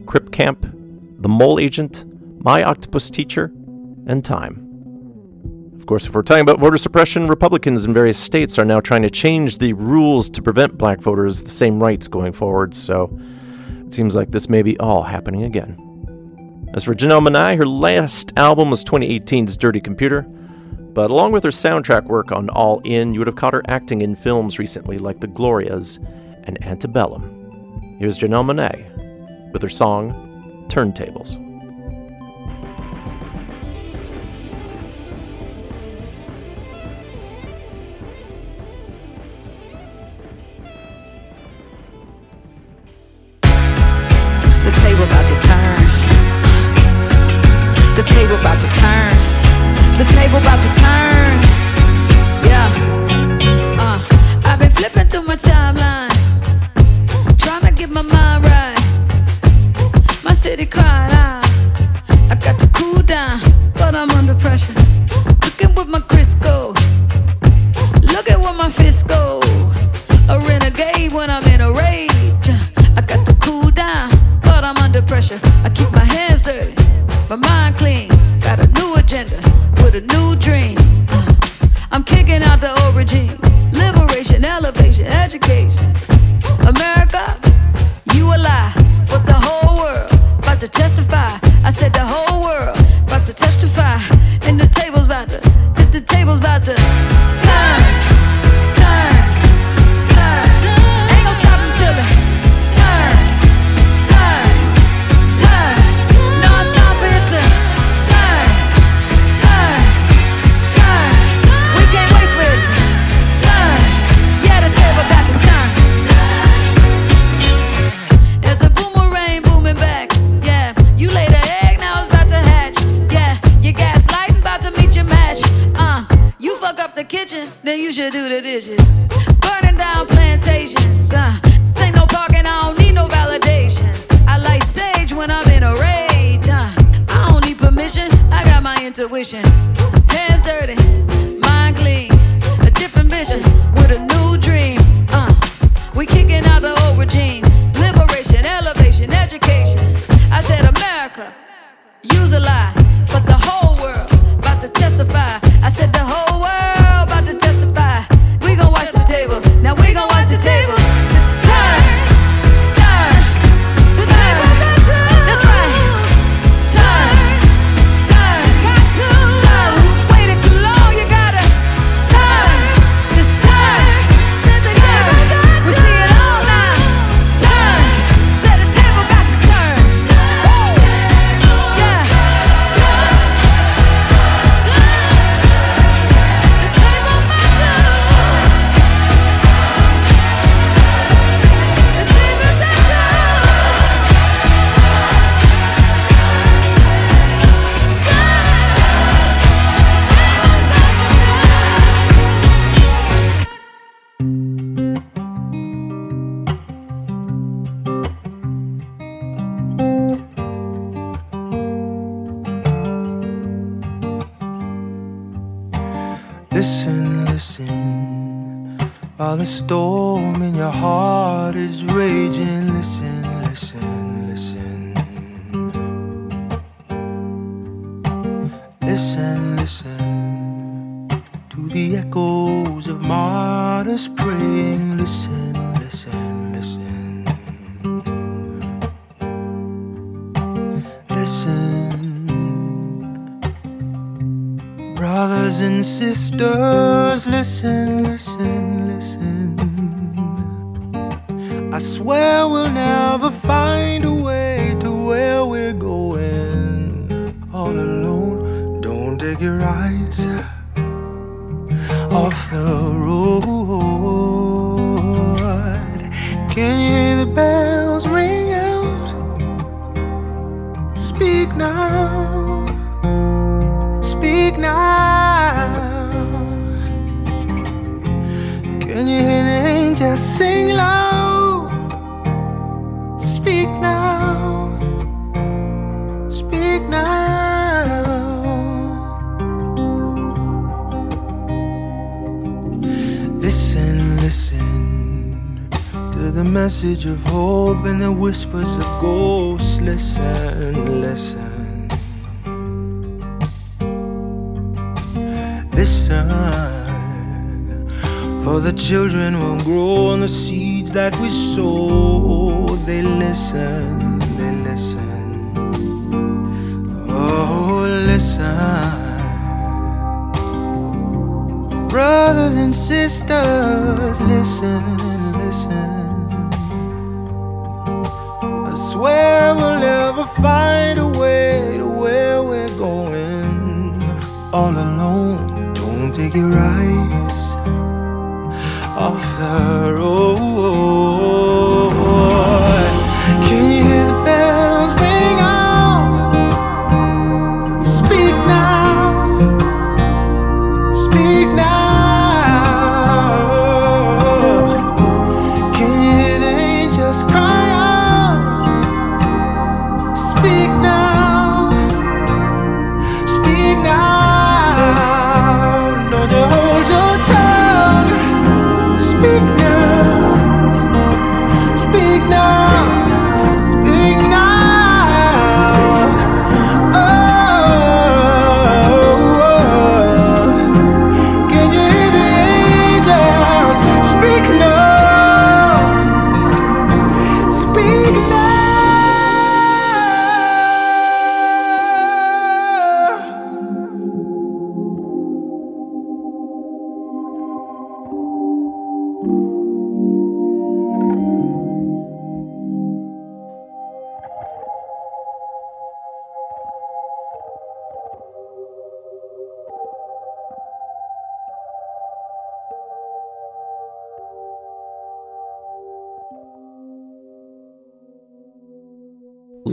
Crip Camp, The Mole Agent, My Octopus Teacher, and Time. Of course, if we're talking about voter suppression, Republicans in various states are now trying to change the rules to prevent black voters the same rights going forward, so it seems like this may be all happening again. As for Janelle Monáe, her last album was 2018's Dirty Computer, but along with her soundtrack work on All In, you would have caught her acting in films recently like The Glorias and Antebellum. Here's Janelle Monáe with her song Turntables. The table about to turn. The table about to turn. The table about to turn. Yeah. Uh, I've been flipping through my timeline, trying to get my mind city crying out. I got to cool down, but I'm under pressure. Looking with my Crisco. Look at what my fist go. A renegade when I'm in a rage. I got to cool down, but I'm under pressure. I keep my hands dirty, my mind clean. Got a new agenda with a new dream. I'm kicking out the old regime. Liberation, elevation, education. America, you a lie, to testify. I said the whole world about to testify, and the table's about to, the, table's about to kitchen, then you should do the dishes. Burning down plantations. Uh, ain't no parking, I don't need no validation. I like sage when I'm in a rage. Uh, I don't need permission, I got my intuition. Hands dirty, mind clean, a different vision with a new dream. Uh, we kicking out the old regime. Liberation, elevation, education. I said America, use a lie, but the whole world about to testify. I said the whole table. Storm in your heart is raging, listen, listen, listen. Listen, listen to the echoes of martyrs praying. Listen, listen, listen. Listen. Brothers and sisters, listen, listen, listen. I swear we'll never find message of hope and the whispers of ghosts. Listen, listen. Listen, for the children will grow on the seeds that we sow. They listen, they listen. Oh, listen. Brothers and sisters, listen, listen. Find a way to where we're going all alone. Don't take your eyes off the road.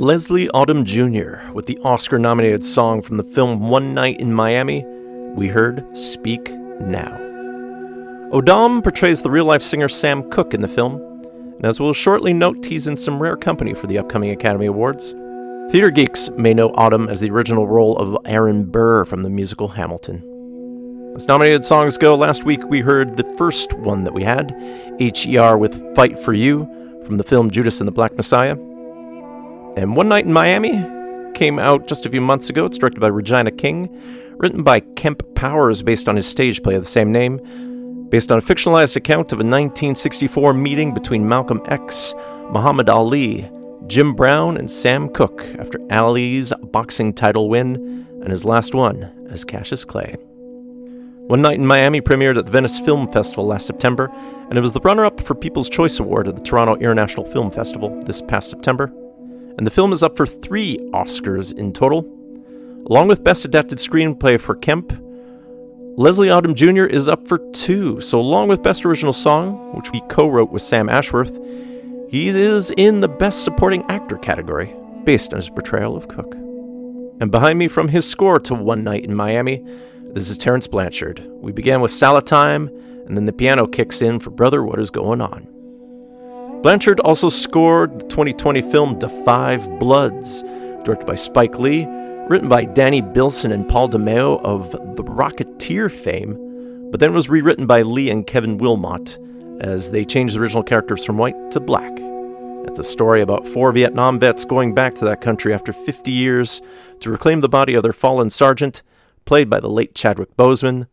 Leslie Odom Jr. with the Oscar nominated song from the film One Night in Miami, we heard Speak Now. Odom portrays the real life singer Sam Cooke in the film, and as we'll shortly note, he's in some rare company for the upcoming Academy Awards. Theater geeks may know Odom as the original role of Aaron Burr from the musical Hamilton. As nominated songs go, last week we heard the first one that we had, HER with Fight for You from the film Judas and the Black Messiah. And One Night in Miami came out just a few months ago. It's directed by Regina King, written by Kemp Powers based on his stage play of the same name, based on a fictionalized account of a 1964 meeting between Malcolm X, Muhammad Ali, Jim Brown, and Sam Cooke after Ali's boxing title win and his last one as Cassius Clay. One Night in Miami premiered at the Venice Film Festival last September, and it was the runner up for People's Choice Award at the Toronto International Film Festival this past September. And the film is up for three Oscars in total. Along with Best Adapted Screenplay for Kemp, Leslie Odom Jr. is up for two. So, along with Best Original Song, which he co wrote with Sam Ashworth, he is in the Best Supporting Actor category, based on his portrayal of Cooke. And behind me from his score to One Night in Miami, this is Terence Blanchard. We began with Salad Time, and then the piano kicks in for Brother What Is Going On. Blanchard also scored the 2020 film Da 5 Bloods, directed by Spike Lee, written by Danny Bilson and Paul DeMeo of The Rocketeer fame, but then was rewritten by Lee and Kevin Willmott as they changed the original characters from white to black. It's a story about four Vietnam vets going back to that country after 50 years to reclaim the body of their fallen sergeant, played by the late Chadwick Boseman,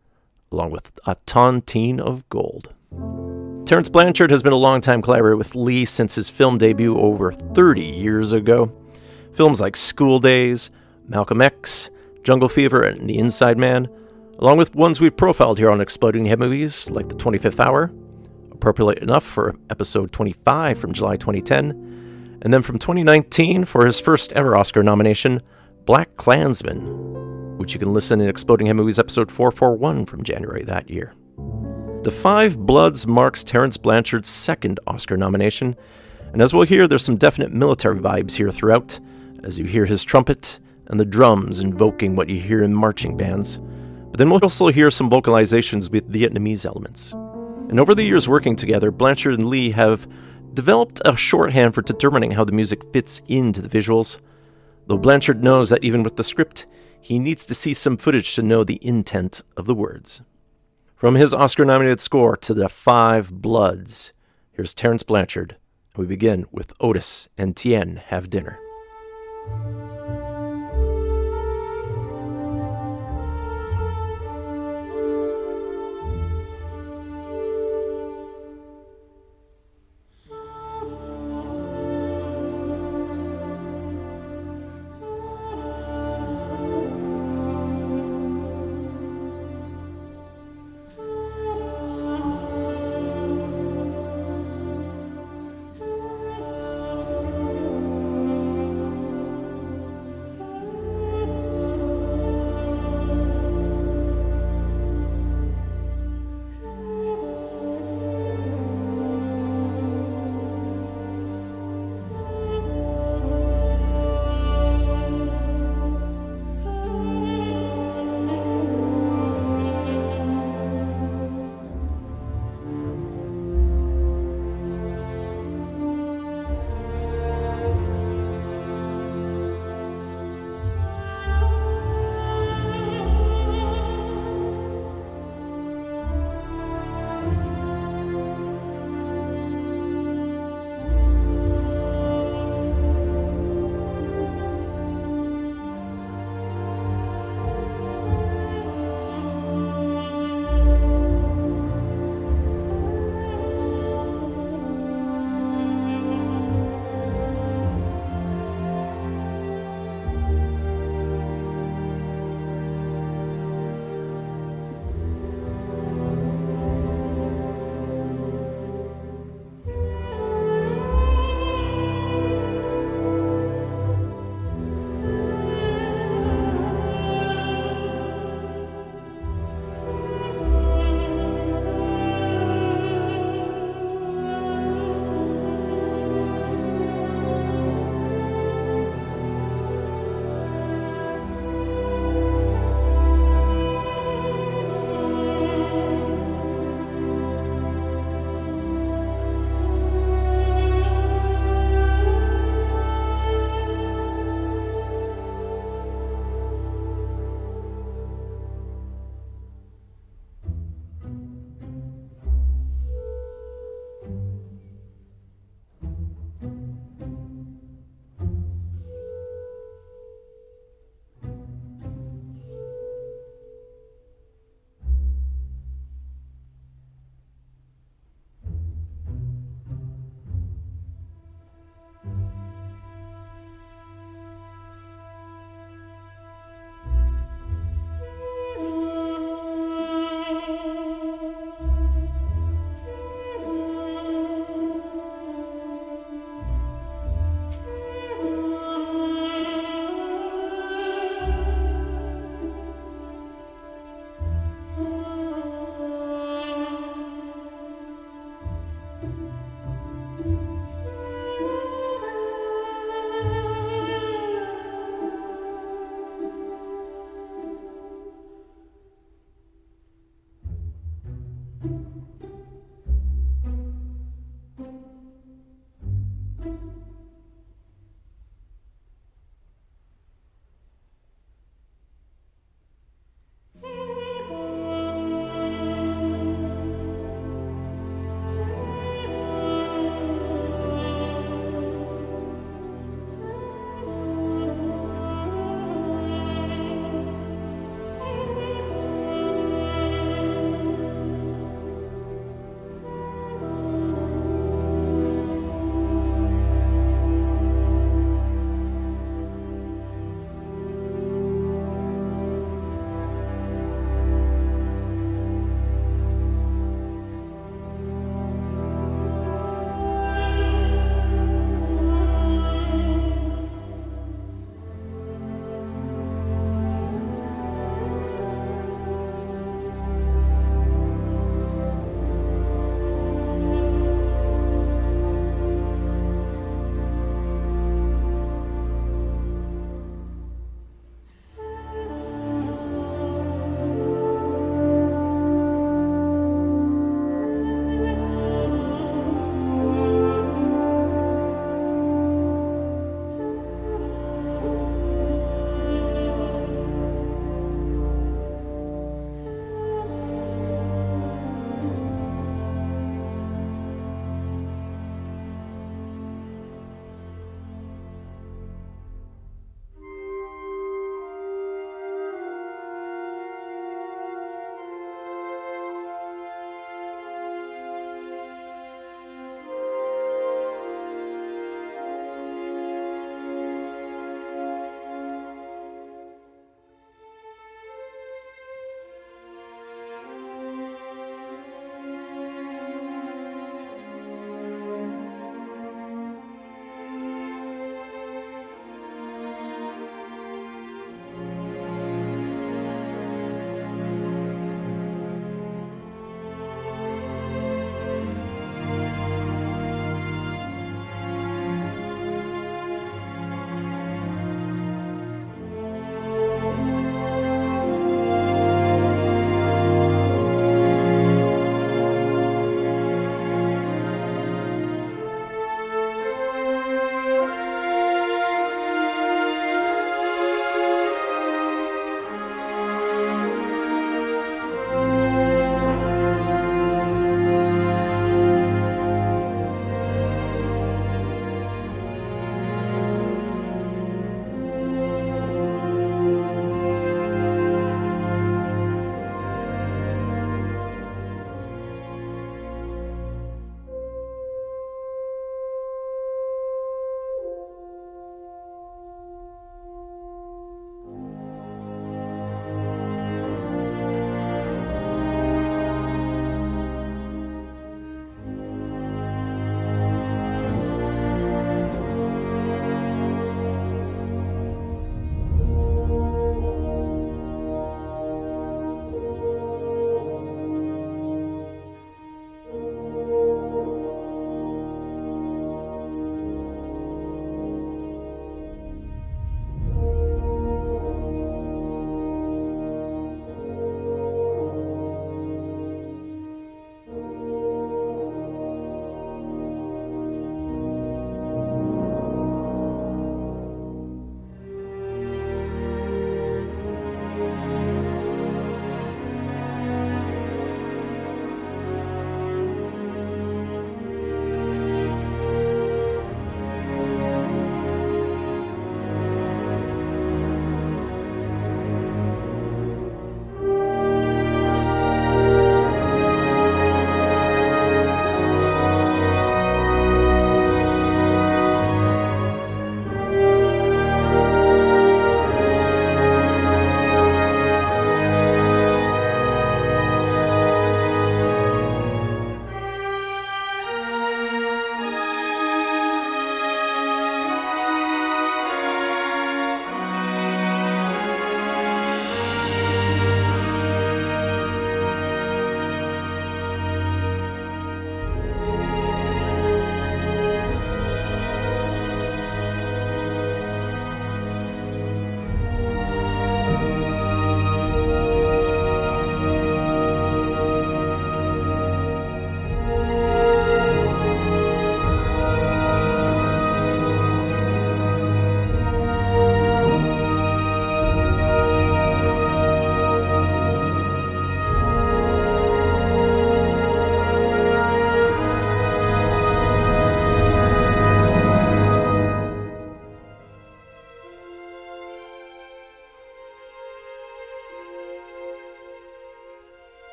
along with a tontine of gold. Terence Blanchard has been a longtime collaborator with Lee since his film debut over 30 years ago. Films like School Daze, Malcolm X, Jungle Fever, and The Inside Man, along with ones we've profiled here on Exploding Head Movies, like The 25th Hour, appropriate enough for episode 25 from July 2010, and then from 2019 for his first ever Oscar nomination, BlacKkKlansman, which you can listen in Exploding Head Movies episode 441 from January that year. The Five Bloods marks Terence Blanchard's second Oscar nomination, and as we'll hear, there's some definite military vibes here throughout, as you hear his trumpet and the drums invoking what you hear in marching bands. But then we'll also hear some vocalizations with Vietnamese elements. And over the years working together, Blanchard and Lee have developed a shorthand for determining how the music fits into the visuals. Though Blanchard knows that even with the script, he needs to see some footage to know the intent of the words. From his Oscar nominated score to the Five Bloods, here's Terence Blanchard. We begin with Otis and Tien Have Dinner.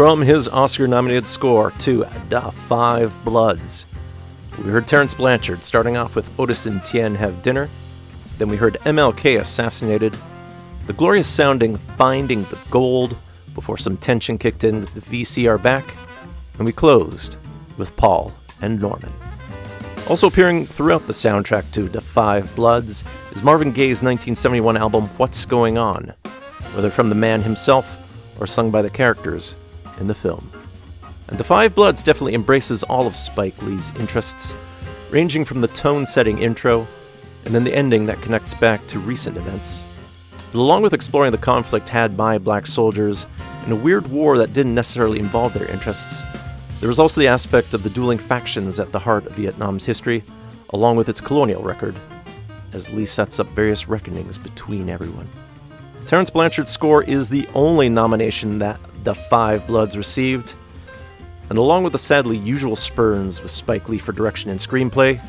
From his Oscar nominated score to Da Five Bloods, we heard Terence Blanchard starting off with Otis and Tien Have Dinner. Then we heard MLK assassinated, the glorious sounding Finding the Gold before some tension kicked in with the VCR back, and we closed with Paul and Norman. Also appearing throughout the soundtrack to Da Five Bloods is Marvin Gaye's 1971 album What's Going On, whether from the man himself or sung by the characters in the film. And The Five Bloods definitely embraces all of Spike Lee's interests, ranging from the tone setting intro and then the ending that connects back to recent events. But along with exploring the conflict had by black soldiers in a weird war that didn't necessarily involve their interests, there was also the aspect of the dueling factions at the heart of Vietnam's history, along with its colonial record, as Lee sets up various reckonings between everyone. Terence Blanchard's score is the only nomination that Da Five Bloods received, and along with the sadly usual spurns with Spike Lee for direction and screenplay,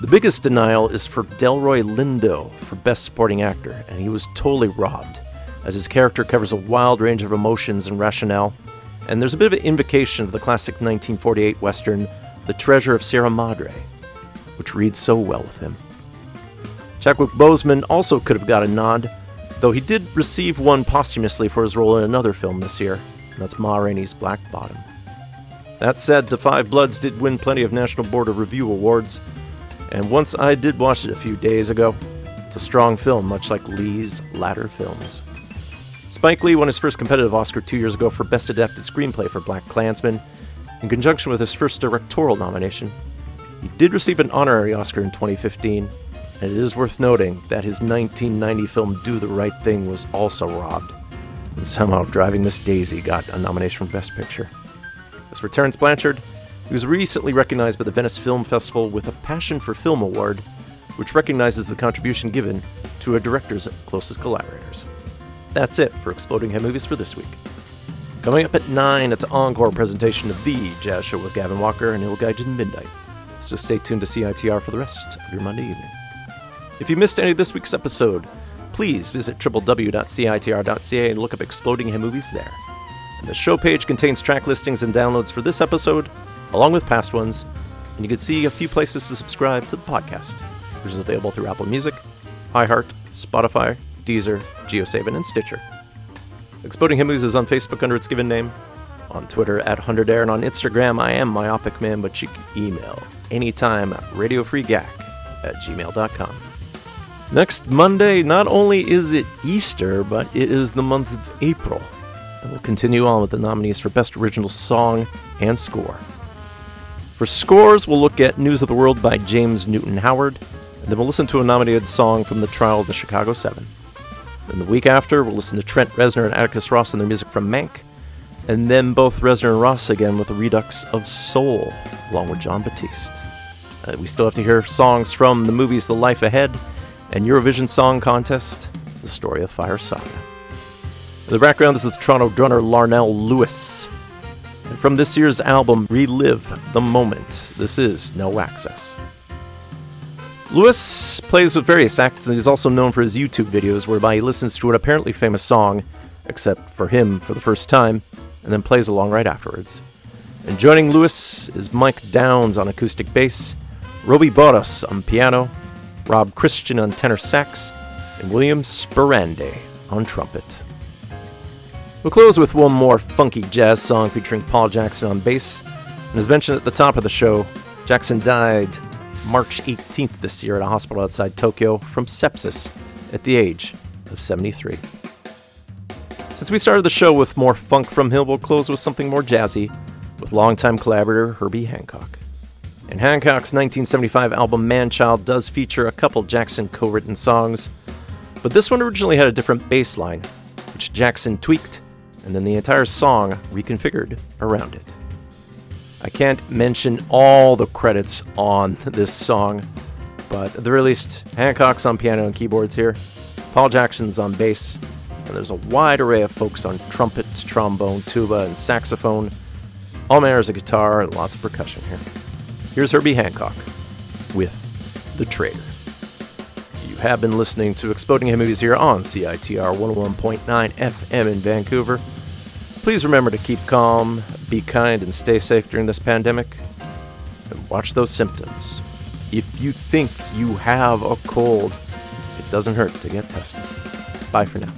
the biggest denial is for Delroy Lindo for Best Supporting Actor, and he was totally robbed, as his character covers a wild range of emotions and rationale, and there's a bit of an invocation of the classic 1948 Western, The Treasure of Sierra Madre, which reads so well with him. Chadwick Boseman also could have got a nod, though he did receive one posthumously for his role in another film this year, that's Ma Rainey's Black Bottom. That said, The Five Bloods did win plenty of National Board of Review awards, and once I did watch it a few days ago, it's a strong film, much like Lee's latter films. Spike Lee won his first competitive Oscar two years ago for Best Adapted Screenplay for BlacKkKlansman, in conjunction with his first directorial nomination. He did receive an honorary Oscar in 2015, and it is worth noting that his 1990 film Do the Right Thing was also robbed, and somehow Driving Miss Daisy got a nomination for Best Picture. As for Terence Blanchard, he was recently recognized by the Venice Film Festival with a Passion for Film Award, which recognizes the contribution given to a director's closest collaborators. That's it for Exploding Head Movies for this week. Coming up at 9, it's an encore presentation of The Jazz Show with Gavin Walker, and it will guide you to midnight. So stay tuned to CITR for the rest of your Monday evening. If you missed any of this week's episode, please visit www.citr.ca and look up Exploding Head Movies there. And the show page contains track listings and downloads for this episode, along with past ones, and you can see a few places to subscribe to the podcast, which is available through Apple Music, iHeart, Spotify, Deezer, JioSaavn, and Stitcher. Exploding Head Movies is on Facebook under its given name, on Twitter at 100air, and on Instagram I am Myopic Man, but you can email anytime at radiofreegack at gmail.com. Next Monday, not only is it Easter, but it is the month of April. And we'll continue on with the nominees for Best Original Song and Score. For scores, we'll look at News of the World by James Newton Howard, and then we'll listen to a nominated song from the trial of the Chicago Seven. Then the week after, we'll listen to Trent Reznor and Atticus Ross and their music from Mank, and then both Reznor and Ross again with the redux of Soul, along with Jon Batiste. Uh, we still have to hear songs from the movies The Life Ahead and Eurovision Song Contest, The Story of Fire Saga. In the background, this is the Toronto drummer Larnell Lewis. And from this year's album, Relive the Moment, this is No Access. Lewis plays with various acts and he's also known for his YouTube videos whereby he listens to an apparently famous song, except for him for the first time, and then plays along right afterwards. And joining Lewis is Mike Downes on acoustic bass, Robi Botos on piano, Rob Christian on tenor sax, and William Sperandei on trumpet. We'll close with one more funky jazz song featuring Paul Jackson on bass. And as mentioned at the top of the show, Jackson died March 18th this year at a hospital outside Tokyo from sepsis at the age of 73. Since we started the show with more funk from Hill, we'll close with something more jazzy with longtime collaborator Herbie Hancock. And Hancock's 1975 album Manchild does feature a couple Jackson co written songs, but this one originally had a different bass line, which Jackson tweaked, and then the entire song reconfigured around it. I can't mention all the credits on *laughs* this song, but at the very least, Hancock's on piano and keyboards here, Paul Jackson's on bass, and there's a wide array of folks on trumpet, trombone, tuba, and saxophone, all manners of guitar, and lots of percussion here. Here's Herbie Hancock with The Traitor. You have been listening to Exploding Head Movies here on CITR 101.9 FM in Vancouver. Please remember to keep calm, be kind, and stay safe during this pandemic. And watch those symptoms. If you think you have a cold, it doesn't hurt to get tested. Bye for now.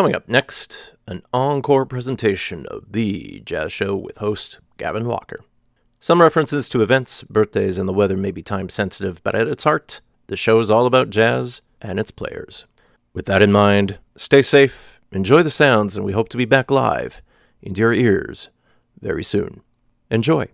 Coming up next, an encore presentation of The Jazz Show with host Gavin Walker. Some references to events, birthdays, and the weather may be time sensitive, but at its heart, the show is all about jazz and its players. With that in mind, stay safe, enjoy the sounds, and we hope to be back live into your ears very soon. Enjoy.